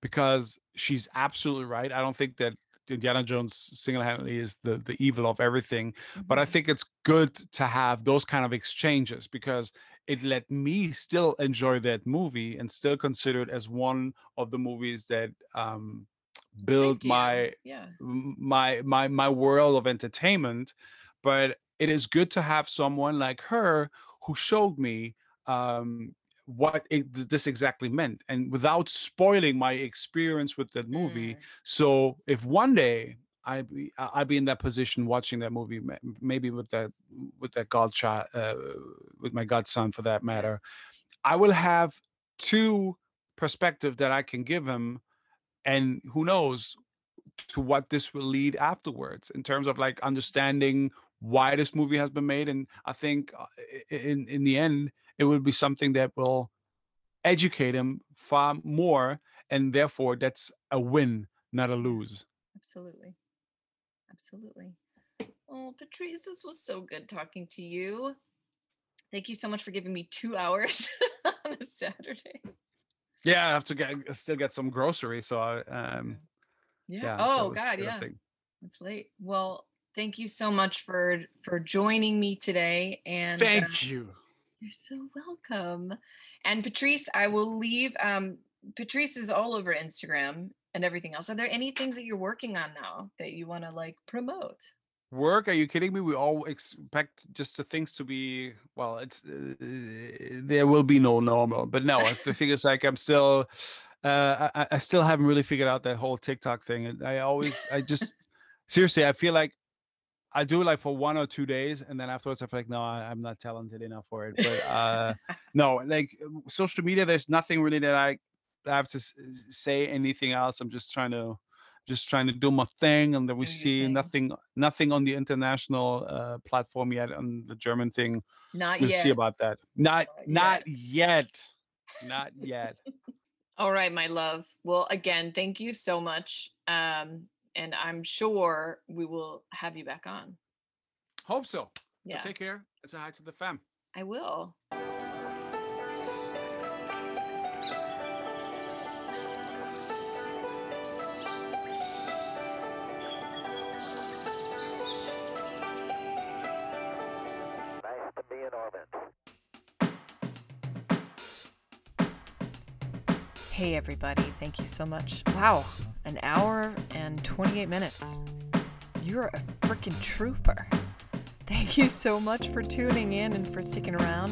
because she's absolutely right. I don't think that Indiana Jones single-handedly is the the evil of everything, mm-hmm. but I mm-hmm. think it's good to have those kind of exchanges because it let me still enjoy that movie and still consider it as one of the movies that um, build my yeah. my my my world of entertainment. But it is good to have someone like her who showed me um, what it, this exactly meant and without spoiling my experience with that movie mm. so if one day I be I be in that position watching that movie maybe with that with that godchild uh, with my godson for that matter I will have two perspective that I can give him and who knows to what this will lead afterwards in terms of like understanding why this movie has been made and I think uh, in in the end it will be something that will educate him far more and therefore that's a win not a lose. Absolutely. Absolutely. Oh patrice this was so good talking to you. Thank you so much for giving me two hours on a saturday. Yeah i have to get still get some groceries so i um yeah, yeah oh god yeah. it's late. Well thank you so much for for joining me today and thank uh, you you're so welcome. And Patrice, I will leave. Um, Patrice is all over Instagram and everything else. Are there any things that you're working on now that you want to like promote? Work? Are you kidding me? We all expect just the things to be well. It's uh, there will be no normal, but no. the thing is, like I'm still, uh, I, I still haven't really figured out that whole TikTok thing. I always, I just seriously, I feel like I do like for one or two days, and then afterwards I feel like no, I, am not talented enough for it. But uh, no, like social media, there's nothing really that I have to say anything else. I'm just trying to just trying to do my thing, and then we see thing. nothing nothing on the international uh, platform yet on the German thing. Not we'll yet. see about that. Not not, not yet. yet. Not yet. All right, my love. Well, again, thank you so much. Um, and I'm sure we will have you back on. Hope so. Yeah. Well, take care. It's a hi to the fam. I will. Hey, everybody. Thank you so much. Wow, an hour and 28 minutes. You're a freaking trooper. Thank you so much for tuning in and for sticking around.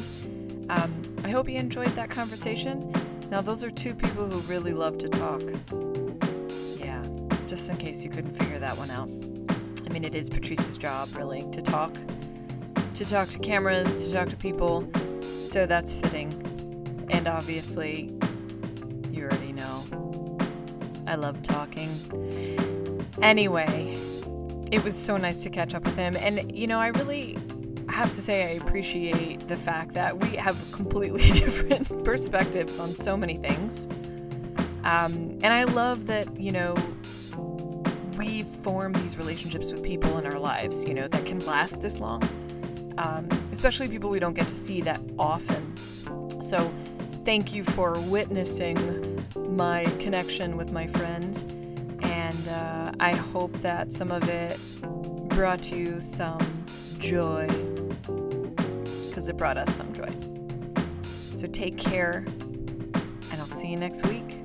Um, I hope you enjoyed that conversation. Now, those are two people who really love to talk. Yeah, just in case you couldn't figure that one out. I mean, it is Patrice's job, really, to talk. To talk to cameras, to talk to people. So that's fitting. And obviously, you already know. I love talking. Anyway, it was so nice to catch up with him. And, you know, I really have to say, I appreciate the fact that we have completely different perspectives on so many things. Um, and I love that, you know, we form these relationships with people in our lives, you know, that can last this long, um, especially people we don't get to see that often. So, thank you for witnessing my connection with my friend. I hope that some of it brought you some joy because it brought us some joy. So take care, and I'll see you next week.